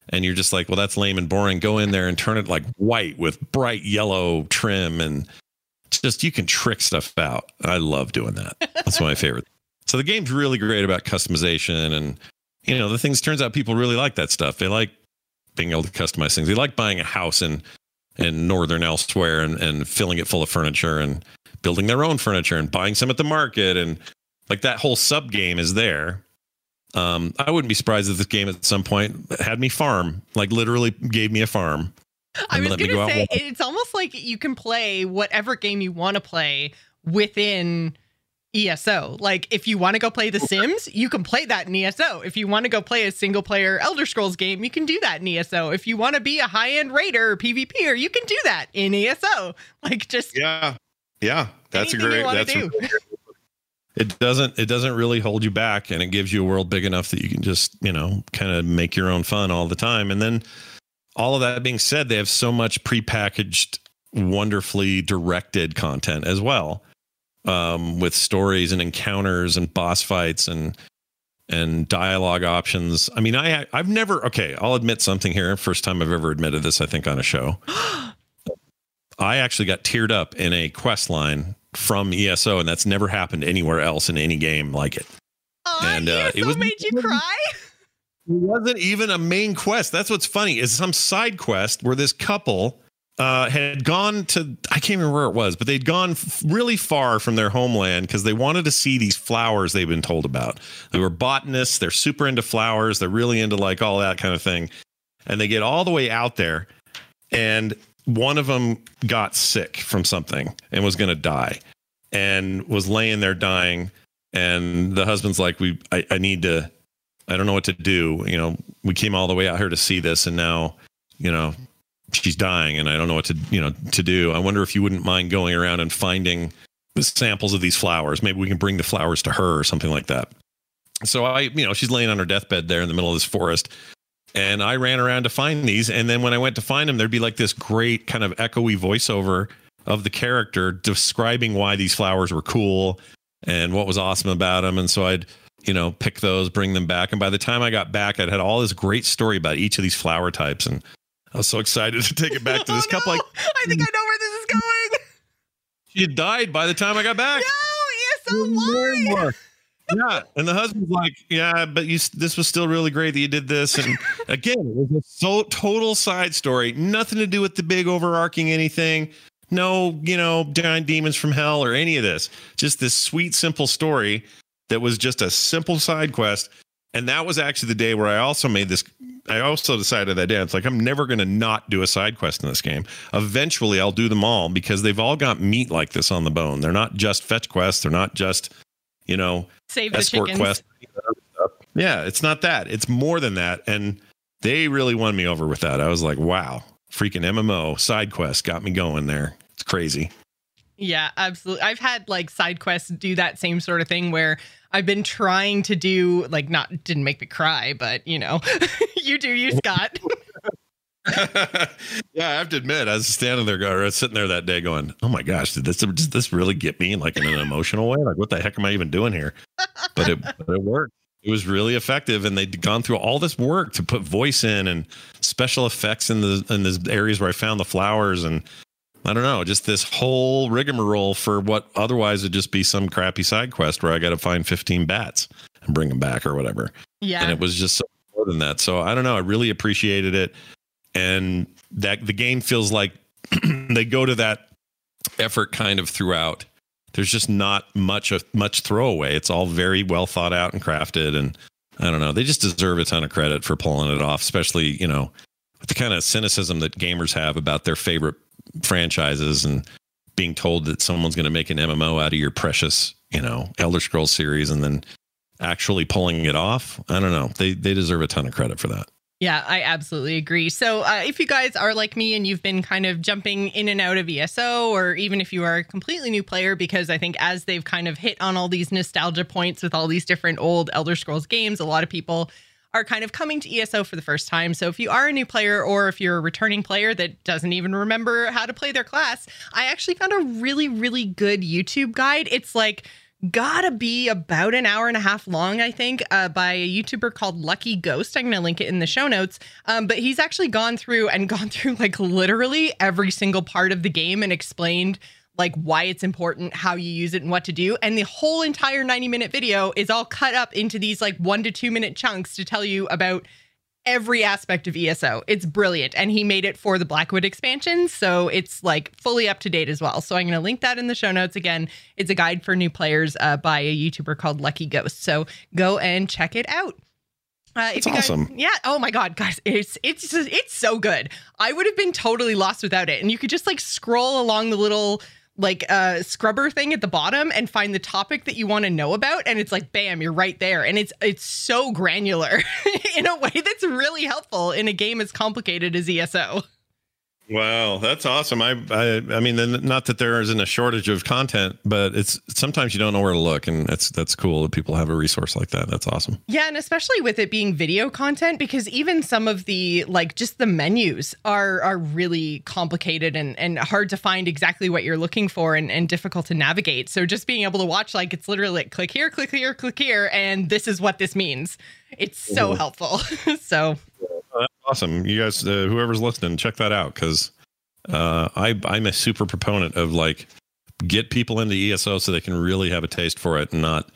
B: and you're just like, well, that's lame and boring. Go in there and turn it like white with bright yellow trim, and just you can trick stuff out. I love doing that. That's my favorite. So the game's really great about customization, and you know, the things turns out people really like that stuff. They like being able to customize things. They like buying a house and in northern Elsweyr and, and filling it full of furniture and building their own furniture and buying some at the market and like that whole sub game is there. Um, I wouldn't be surprised if this game at some point had me farm, like literally gave me a farm.
A: I was going to go say it's almost like you can play whatever game you want to play within ESO. Like if you want to go play The Sims, you can play that in ESO. If you want to go play a single player Elder Scrolls game, you can do that in ESO. If you want to be a high end raider or PvPer, you can do that in ESO. Like just
B: Yeah. Yeah. That's a great that's a, it doesn't it doesn't really hold you back and it gives you a world big enough that you can just, you know, kind of make your own fun all the time. And then all of that being said, they have so much prepackaged wonderfully directed content as well um, with stories and encounters and boss fights and and dialogue options. I mean, I I've never okay. I'll admit something here. First time I've ever admitted this. I think on a show. I actually got teared up in a quest line from ESO, and that's never happened anywhere else in any game like it.
A: Oh, and uh, ESO it was made you cry.
B: It wasn't even a main quest. That's what's funny is some side quest where this couple uh, had gone to I can't remember where it was, but they'd gone f- really far from their homeland because they wanted to see these flowers they've been told about. They were botanists. They're super into flowers. They're really into like all that kind of thing. And they get all the way out there, and one of them got sick from something and was going to die, and was laying there dying. And the husband's like, "We, I, I need to. I don't know what to do. You know, we came all the way out here to see this, and now." you know she's dying and I don't know what to, you know, to do. I wonder if you wouldn't mind going around and finding the samples of these flowers. Maybe we can bring the flowers to her or something like that. So I, you know, she's laying on her deathbed there in the middle of this forest. And I ran around to find these. And then when I went to find them, there'd be like this great kind of echoey voiceover of the character describing why these flowers were cool and what was awesome about them. And so I'd, you know, pick those, bring them back. And by the time I got back, I'd had all this great story about each of these flower types. And I was so excited to take it back to this oh, couple.
A: No. Like, I think I know where this is going.
B: She had died by the time I got back.
A: No, yes, so why?
B: yeah, and the husband's like, "Yeah, but you this was still really great that you did this." And again, it was a so total side story, nothing to do with the big overarching anything. No, you know, giant demons from hell or any of this. Just this sweet, simple story that was just a simple side quest. And that was actually the day where I also made this. I also decided that day, it's like, I'm never going to not do a side quest in this game. Eventually, I'll do them all because they've all got meat like this on the bone. They're not just fetch quests. They're not just, you know,
A: Save escort quest.
B: Yeah, it's not that. It's more than that. And they really won me over with that. I was like, wow, freaking MMO side quest got me going there. It's crazy.
A: Yeah, absolutely. I've had like side quests do that same sort of thing where I've been trying to do like not didn't make me cry, but you know, you do you, Scott.
B: yeah, I have to admit, I was standing there, or sitting there that day, going, "Oh my gosh, did this did this really get me in like in an emotional way? Like, what the heck am I even doing here?" But it, but it worked. It was really effective, and they'd gone through all this work to put voice in and special effects in the in the areas where I found the flowers, and I don't know, just this whole rigmarole for what otherwise would just be some crappy side quest where I got to find 15 bats and bring them back or whatever.
A: Yeah.
B: And it was just so more than that. So I don't know. I really appreciated it. And that the game feels like they go to that effort kind of throughout. There's just not much of much throwaway. It's all very well thought out and crafted. And I don't know. They just deserve a ton of credit for pulling it off, especially, you know, with the kind of cynicism that gamers have about their favorite franchises and being told that someone's going to make an MMO out of your precious, you know, Elder Scrolls series and then actually pulling it off. I don't know. They they deserve a ton of credit for that.
A: Yeah, I absolutely agree. So, uh, if you guys are like me and you've been kind of jumping in and out of ESO, or even if you are a completely new player, because I think as they've kind of hit on all these nostalgia points with all these different old Elder Scrolls games, a lot of people are kind of coming to ESO for the first time. So if you are a new player or if you're a returning player that doesn't even remember how to play their class, I actually found a really, really good YouTube guide. It's like, gotta be about an hour and a half long, I think, uh, by a YouTuber called Lucky Ghost. I'm gonna link it in the show notes. Um, but he's actually gone through and gone through like literally every single part of the game and explained like why it's important, how you use it, and what to do. And the whole entire 90 minute video is all cut up into these like one to two minute chunks to tell you about every aspect of ESO. It's brilliant. And he made it for the Blackwood expansion. So it's like fully up to date as well. So I'm going to link that in the show notes. Again, it's a guide for new players uh, by a YouTuber called Lucky Ghost. So go and check it out.
B: Uh, if you guys, awesome.
A: Yeah. Oh my God, guys, it's it's just, it's so good. I would have been totally lost without it. And you could just like scroll along the little like a uh, scrubber thing at the bottom and find the topic that you want to know about and it's like bam you're right there and it's it's so granular in a way that's really helpful in a game as complicated as ESO.
B: Wow, that's awesome. I, I, I mean, not that there isn't a shortage of content, but it's sometimes you don't know where to look, and that's that's cool that people have a resource like that. That's awesome.
A: Yeah, and especially with it being video content, because even some of the like just the menus are are really complicated and and hard to find exactly what you're looking for and and difficult to navigate. So just being able to watch like it's literally like click here, click here, click here, and this is what this means. It's so mm-hmm. helpful. so
B: awesome. You guys, uh, whoever's listening, check that out because uh, I I'm a super proponent of like get people into ESO so they can really have a taste for it and not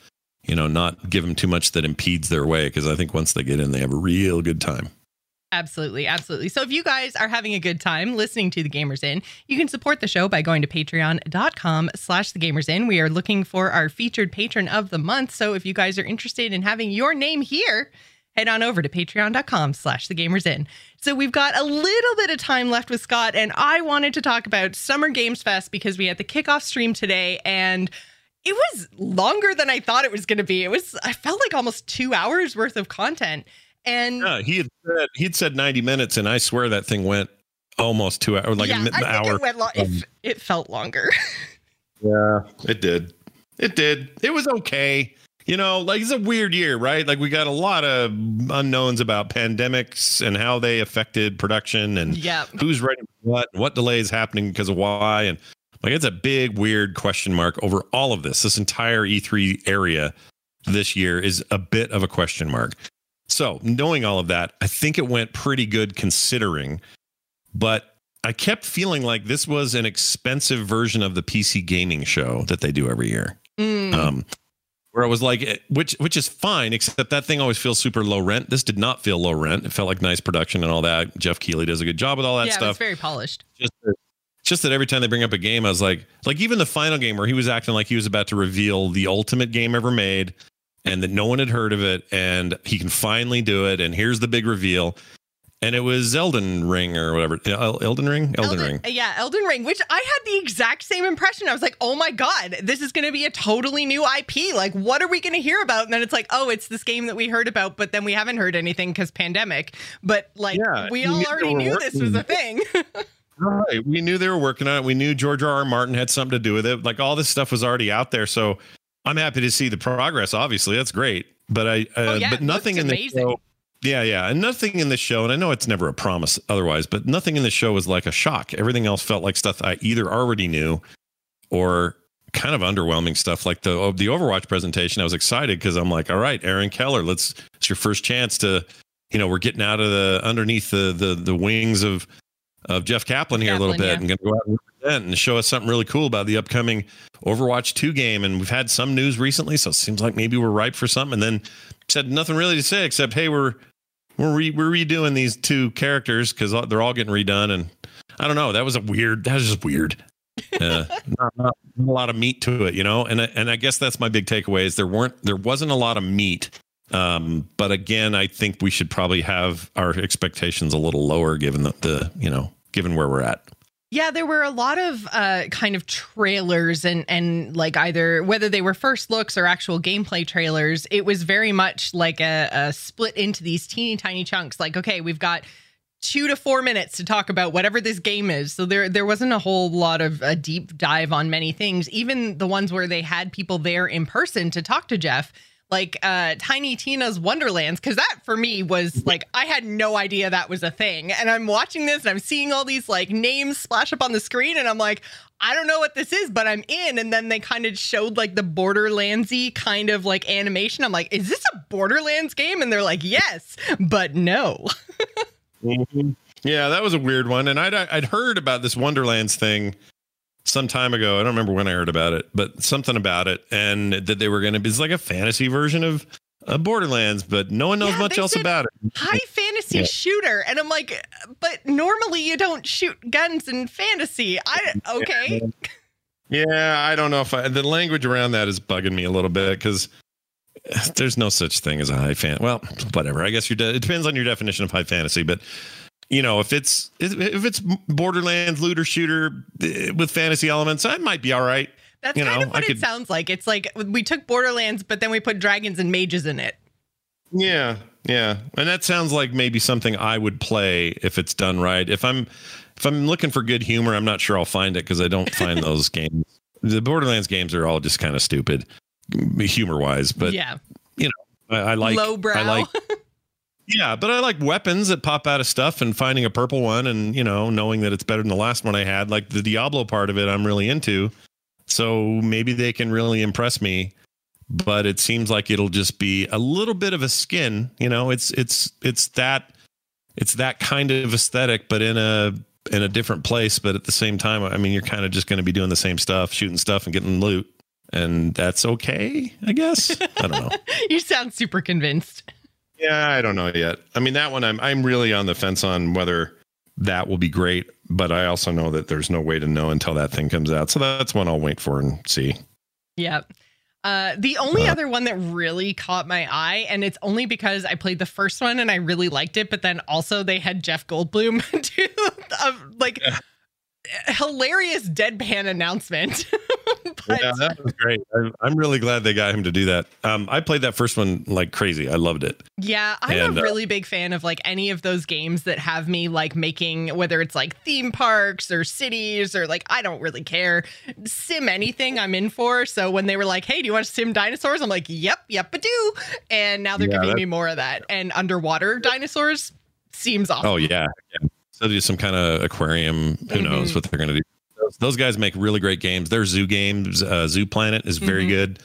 B: you know not give them too much that impedes their way because I think once they get in, they have a real good time.
A: Absolutely, absolutely. So if you guys are having a good time listening to the Gamers Inn, you can support the show by going to patreon.com slash the Gamers Inn. We are looking for our featured patron of the month. So if you guys are interested in having your name here, head on over to patreon.com slash the gamers inn so we've got a little bit of time left with scott and i wanted to talk about summer games fest because we had the kickoff stream today and it was longer than i thought it was going to be. It was i felt like almost two hours worth of content and
B: yeah, he had said he'd said 90 minutes and i swear that thing went almost two hours like yeah, an hour
A: it, went lo- um, it, it felt longer.
B: Yeah it did. It did. It was okay you know, like it's a weird year, right? Like we got a lot of unknowns about pandemics and how they affected production and
A: yeah.
B: who's writing what, what delays happening because of why. And like it's a big, weird question mark over all of this. This entire E3 area this year is a bit of a question mark. So, knowing all of that, I think it went pretty good considering, but I kept feeling like this was an expensive version of the PC gaming show that they do every year. Mm. Um, where it was like eh, which which is fine except that thing always feels super low rent. This did not feel low rent. It felt like nice production and all that. Jeff Keighley does a good job with all that
A: yeah,
B: stuff.
A: it's very polished.
B: just just that every time they bring up a game i was like like even the final game where he was acting like he was about to reveal the ultimate game ever made and that no one had heard of it and he can finally do it and here's the big reveal and it was elden ring or whatever elden ring elden, ring
A: Yeah, Elden Ring, which I had the exact same impression. I was like, oh my God, this is going to be a totally new IP. Like, what are we going to hear about? And then it's like, oh, it's this game that we heard about, but then we haven't heard anything because pandemic. But like,
B: Yeah,
A: we all already knew this was a thing.
B: Right. We knew they were working on it. We knew George R. R. Martin had something to do with it. Like all this stuff was already out there. So I'm happy to see the progress. Obviously, that's great. But I, uh,
A: Oh, yeah,
B: but nothing in the show. Yeah, yeah, and nothing in the show. And I know it's never a promise otherwise, but nothing in the show was like a shock. Everything else felt like stuff I either already knew or kind of underwhelming stuff. Like the oh, the Overwatch presentation, I was excited because I'm like, all right, Aaron Keller, let's. It's your first chance to, you know, we're getting out of the underneath the the the wings of of Jeff Kaplan here a little bit
A: yeah.
B: and going to go out and represent and show us something really cool about the upcoming Overwatch 2 game. And we've had some news recently, so it seems like maybe we're ripe for something. And then said nothing really to say except, hey, we're we're re- we're redoing these two characters because they're all getting redone. And I don't know, that was a weird. That was just weird. Uh, not, not a lot of meat to it, you know. And and I guess that's my big takeaway is there weren't there wasn't a lot of meat. Um, but again, I think we should probably have our expectations a little lower given the, the you know given where we're at.
A: Yeah, there were a lot of uh, kind of trailers and and like either whether they were first looks or actual gameplay trailers. It was very much like a, a split into these teeny tiny chunks. Like, okay, we've got two to four minutes to talk about whatever this game is. So there there wasn't a whole lot of a deep dive on many things. Even the ones where they had people there in person to talk to Jeff. Like uh Tiny Tina's Wonderlands, because that for me was like I had no idea that was a thing. And I'm watching this and I'm seeing all these like names splash up on the screen, and I'm like, I don't know what this is, but I'm in. And then they kind of showed like the Borderlandsy kind of like animation. I'm like, is this a Borderlands game? And they're like, yes, but no.
B: Yeah, that was a weird one, and I'd I'd heard about this Wonderlands thing some time ago. I don't remember when I heard about it, but something about it, and that they were going to be it's like a fantasy version of uh, Borderlands, but no one knows
A: Yeah,
B: much else about it.
A: High fantasy
B: Yeah.
A: shooter. And I'm like, but normally you don't shoot guns in fantasy. I okay.
B: Yeah, I don't know if I, the language around that is bugging me a little bit because there's no such thing as a high fan. Well, whatever. I guess your de- it depends on your definition of high fantasy, but you know, if it's if it's Borderlands looter shooter eh, with fantasy elements, that might be all right.
A: That's
B: You
A: kind
B: know,
A: of what
B: I
A: it
B: could-
A: sounds like. It's like we took Borderlands, but then we put dragons and mages in it.
B: Yeah, yeah, and that sounds like maybe something I would play if it's done right. If I'm if I'm looking for good humor, I'm not sure I'll find it because I don't find those games. The Borderlands games are all just kind of stupid, humor wise. But
A: yeah.
B: You know, I, I like
A: Lowbrow.
B: I like yeah, but I like weapons that pop out of stuff and finding a purple one and you know knowing that it's better than the last one I had. Like the Diablo part of it, I'm really into. So maybe they can really impress me. But it seems like it'll just be a little bit of a skin. You know, it's it's it's that it's that kind of aesthetic, but in a in a different place. But at the same time, I mean, you're kind of just going to be doing the same stuff, shooting stuff and getting loot, and that's okay, I guess. I don't know.
A: you sound super convinced.
B: Yeah, I don't know yet. I mean, that one I'm I'm really on the fence on whether that will be great, but I also know that there's no way to know until that thing comes out. So that's one I'll wait for and see.
A: Yeah. Uh, the only
B: Uh,
A: other one that really caught my eye, and it's only because I played the first one and I really liked it, but then also they had Jeff Goldblum do a, like hilarious deadpan announcement.
B: yeah, that was great. I'm really glad they got him to do that. Um, I played that first one like crazy. I loved it.
A: Yeah, I'm
B: And,
A: a
B: uh,
A: really big fan of like any of those games that have me like making whether it's like theme parks or cities or like I don't really care. Sim anything I'm in for. So when they were like, "Hey, do you want to sim dinosaurs?" I'm like, "Yep, yep, I do." And now they're
B: Yeah,
A: giving me more of that. And underwater dinosaurs seems awesome.
B: Oh yeah, yeah. So do some kind of aquarium. Who knows
A: Mhm.
B: what they're going to do? Those, those guys make really great games. Their zoo games, uh, Zoo Planet, is very
A: Mhm.
B: good.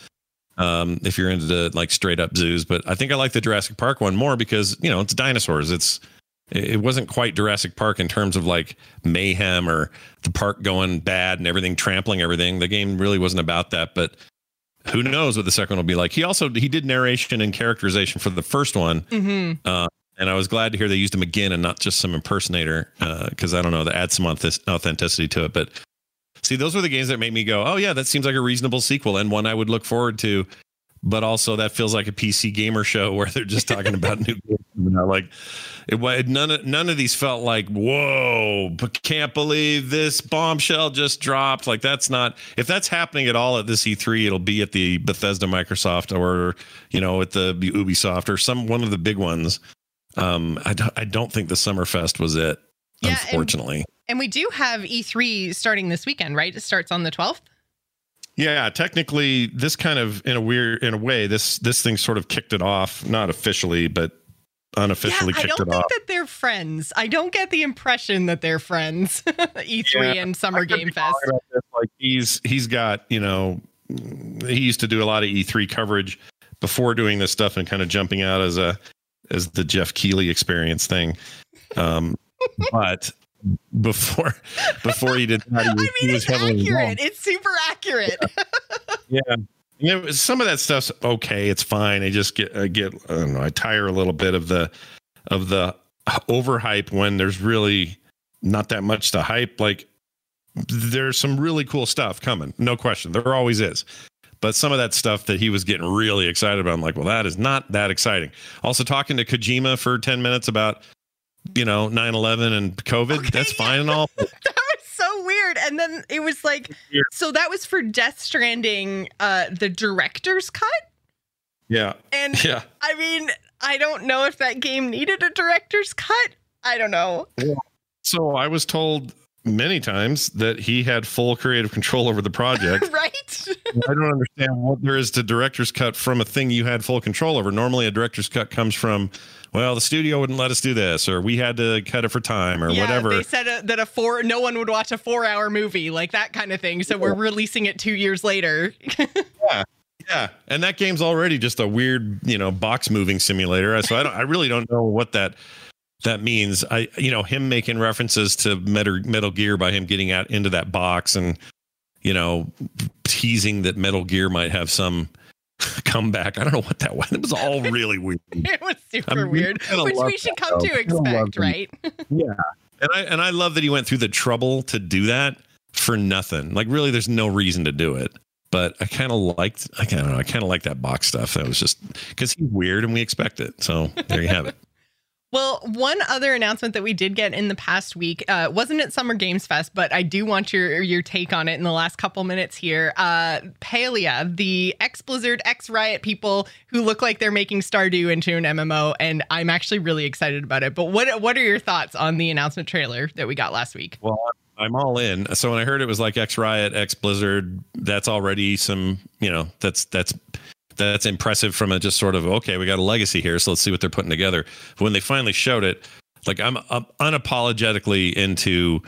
B: Um, if you're into like straight up zoos, but I think I like the Jurassic Park one more because you know it's dinosaurs. It's it wasn't quite Jurassic Park in terms of like mayhem or the park going bad and everything trampling everything. The game really wasn't about that, but who knows what the second one will be like. He also he did narration and characterization for the first one,
A: Mm-hmm.
B: uh, and I was glad to hear they used him again and not just some impersonator because I don't know that adds some auth- authenticity to it. But see, those were the games that made me go, "Oh yeah, that seems like a reasonable sequel and one I would look forward to." But also, that feels like a PC gamer show where they're just talking about new games. Like it, none of none of these felt like whoa, can't believe this bombshell just dropped. Like that's not if that's happening at all at this E3, it'll be at the Bethesda, Microsoft, or you know, at the Ubisoft or some one of the big ones. Um, I don't, I don't think the Summerfest was it.
A: Yeah, and-
B: unfortunately.
A: And we do have E3 starting this weekend, right? It starts on the 12th.
B: Yeah, technically, this kind of in a weird in a way this this thing sort of kicked it off, not officially, but unofficially
A: yeah, I
B: kicked
A: don't
B: it
A: think
B: off.
A: that they're friends. I don't get the impression that they're friends. E3
B: Yeah,
A: and Summer Game Fest.
B: wrong about this. Like he's he's got you know he used to do a lot of E3 coverage before doing this stuff and kind of jumping out as a as the Jeff Keighley experience thing. Um, but before before he did that, he
A: I
B: was,
A: mean,
B: he was
A: it's
B: heavily
A: accurate.
B: involved.
A: It's super accurate.
B: Yeah. You know, some of that stuff's okay. It's fine. I just get, I get, I don't know. I tire a little bit of the, of the overhype when there's really not that much to hype. Like there's some really cool stuff coming. No question. There always is. But some of that stuff that he was getting really excited about, I'm like, well, that is not that exciting. Also talking to Kojima for 10 minutes about, you know, 9 11 and COVID.
A: Okay,
B: That's
A: yeah.
B: fine and all.
A: that was so weird. And then it was like,
B: Weird.
A: so that was for Death Stranding, uh, the director's cut.
B: Yeah.
A: And
B: Yeah.
A: I mean, I don't know if that game needed a director's cut. I don't know. yeah.
B: So I was told many times that he had full creative control over the project.
A: right?
B: I don't understand what there is to director's cut from a thing you had full control over. Normally, a director's cut comes from, well, the studio wouldn't let us do this, or we had to cut it for time, or
A: yeah,
B: whatever.
A: they said uh that a four, no one would watch a four-hour movie like that kind of thing. So we're releasing it two years later.
B: Yeah, Yeah, and that game's already just a weird, you know, box moving simulator. So I don't, I really don't know what that that means. I, you know, him making references to Metal, Metal Gear by him getting out into that box and, you know, teasing that Metal Gear might have some comeback. I don't know what that was. It was all really weird.
A: it was super
B: I mean,
A: weird, which we should come
B: though.
A: to expect, right?
B: Yeah. And I and I love that he went through the trouble to do that for nothing. Like really there's no reason to do it. But I kind of liked I don't know, I kind of like that box stuff. That was just cuz he's weird and we expect it. So there you have it.
A: Well, one other announcement that we did get in the past week uh, wasn't at Summer Games Fest, but I do want your your take on it in the last couple minutes here. Uh, Palia, the ex Blizzard, ex Riot people who look like they're making Stardew into an MMO, and I'm actually really excited about it. But what what are your thoughts on the announcement trailer that we got last week?
B: Well, I'm all in. So when I heard it was like X Riot, X Blizzard, that's already some, you know, that's that's that's impressive from a just sort of okay, we got a legacy here, so let's see what they're putting together. But when they finally showed it, like I'm, I'm unapologetically into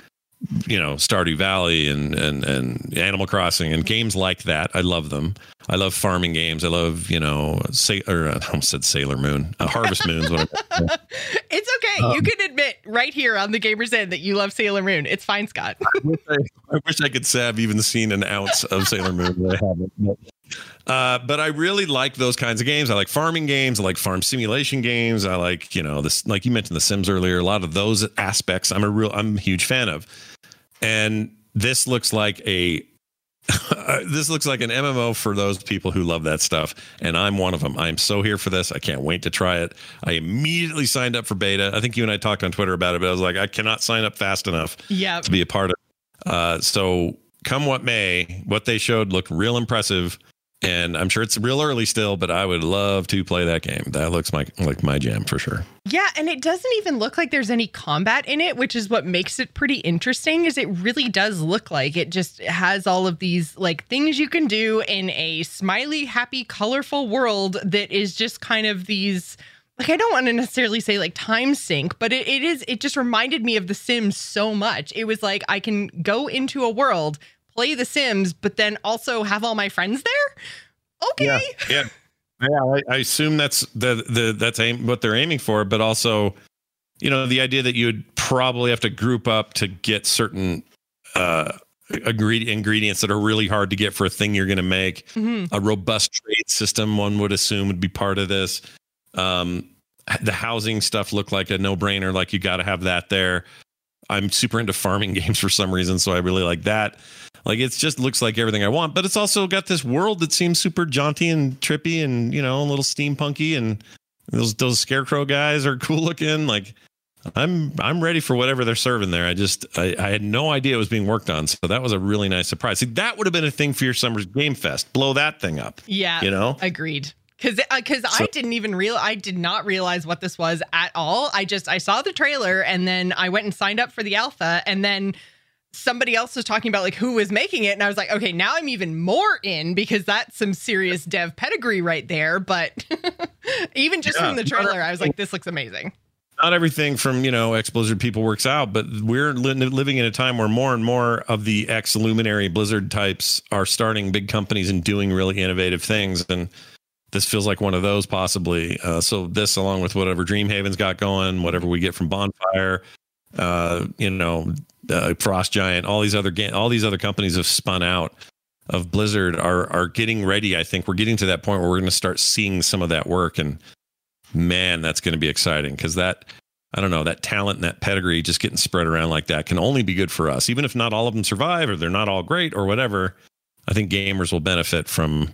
B: you know Stardew Valley and and and Animal Crossing and games like that. I love them. I love farming games. I love you know say or I almost said Sailor Moon, uh, Harvest Moon's what I'm
A: It's okay. you can admit right here on the Gamers Inn that you love Sailor Moon. It's fine, Scott.
B: I wish I could say I've even seen an ounce of Sailor Moon, but I haven't. But, uh, but I really like those kinds of games. I like farming games. I like farm simulation games. I like you know this, like you mentioned the Sims earlier. A lot of those aspects, I'm a real, I'm a huge fan of. And this looks like a. this looks like an MMO for those people who love that stuff, and I'm one of them. I'm so here for this. I can't wait to try it. I immediately signed up for beta. I think you and I talked on Twitter about it, but I was like, I cannot sign up fast enough
A: Yeah.
B: to be a part of. Uh, so come what may, what they showed looked real impressive, and I'm sure it's real early still, but I would love to play that game. That looks like like my jam for sure.
A: Yeah, and it doesn't even look like there's any combat in it, which is what makes it pretty interesting. Is it really does look like it just has all of these like things you can do in a smiley, happy, colorful world that is just kind of these like I don't want to necessarily say like time sink, but it, it is it just reminded me of The Sims so much. It was like I can go into a world, play The Sims, but then also have all my friends there. Okay.
B: yeah, yeah. I, I assume that's the the that's aim what they're aiming for, but also, you know, the idea that you would probably have to group up to get certain uh ingredients that are really hard to get for a thing you're going to make. Mm-hmm. A robust trade system, one would assume, would be part of this. Um, the housing stuff looked like a no brainer. Like you got to have that there. I'm super into farming games for some reason, so I really like that. Like it just looks like everything I want, but it's also got this world that seems super jaunty and trippy and you know a little steampunky and those those scarecrow guys are cool looking. Like I'm I'm ready for whatever they're serving there. I just I, I, had no idea it was being worked on, so that was a really nice surprise. See, that would have been a thing for your summer's game fest. Blow that thing up.
A: Yeah,
B: you know,
A: agreed. Because because uh, so, I didn't even real I did not realize what this was at all. I just I saw the trailer and then I went and signed up for the alpha and then somebody else was talking about like who was making it and I was like okay now I'm even more in because that's some serious dev pedigree right there. But even just yeah, from the trailer I was like this looks amazing
B: not everything from you know ex Blizzard people works out, but we're li- living in a time where more and more of the ex Luminary Blizzard types are starting big companies and doing really innovative things, and this feels like one of those possibly. Uh, so this, along with whatever Dreamhaven's got going, whatever we get from Bonfire, uh, you know, uh, Frost Giant, all these other ga- all these other companies have spun out of Blizzard are are getting ready. I think we're getting to that point where we're going to start seeing some of that work and man, that's going to be exciting because that, I don't know, that talent and that pedigree just getting spread around like that can only be good for us. Even if not all of them survive or they're not all great or whatever, I think gamers will benefit from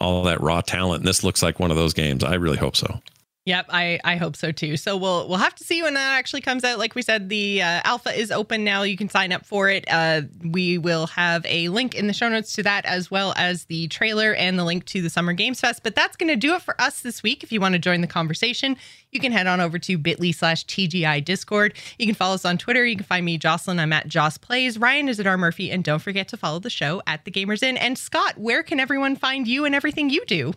B: all that raw talent. And this looks like one of those games. I really hope so.
A: Yep, I, I hope so too. So we'll we'll have to see when that actually comes out. Like we said, the uh, alpha is open now. You can sign up for it. Uh, we will have a link in the show notes to that, as well as the trailer and the link to the Summer Games Fest. But that's going to do it for us this week. If you want to join the conversation, you can head on over to Bitly slash TGI Discord. You can follow us on Twitter. You can find me, Jocelyn. I'm at Joce Plays. Ryan is at R Murphy, and don't forget to follow the show at the Gamers Inn. And Scott, where can everyone find you and everything you do?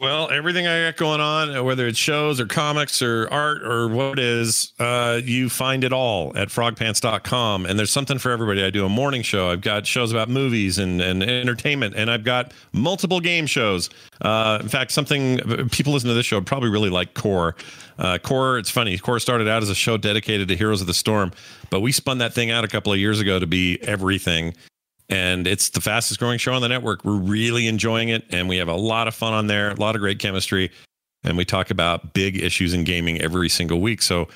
B: Well, everything I got going on, whether it's shows or comics or art or what it is, uh, you find it all at frogpants.com. And there's something for everybody. I do a morning show. I've got shows about movies and, and entertainment, and I've got multiple game shows. Uh, in fact, something people listen to this show probably really like Core. Uh, Core, it's funny. Core started out as a show dedicated to Heroes of the Storm, but we spun that thing out a couple of years ago to be everything and it's the fastest growing show on the network. We're really enjoying it, and we have a lot of fun on there, a lot of great chemistry, and we talk about big issues in gaming every single week. So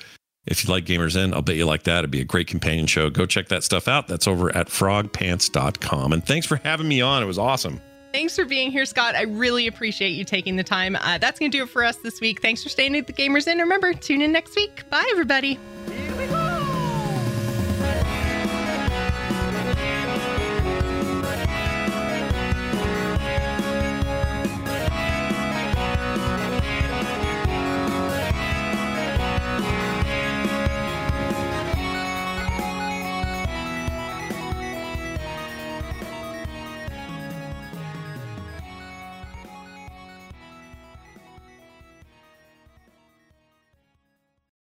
B: if you like Gamers Inn, I'll bet you like that. It'd be a great companion show. Go check that stuff out. That's over at frogpants.com. And thanks for having me on. It was awesome.
A: Thanks for being here, Scott. I really appreciate you taking the time. Uh, that's going to do it for us this week. Thanks for staying at the Gamers Inn. Remember, tune in next week. Bye, everybody.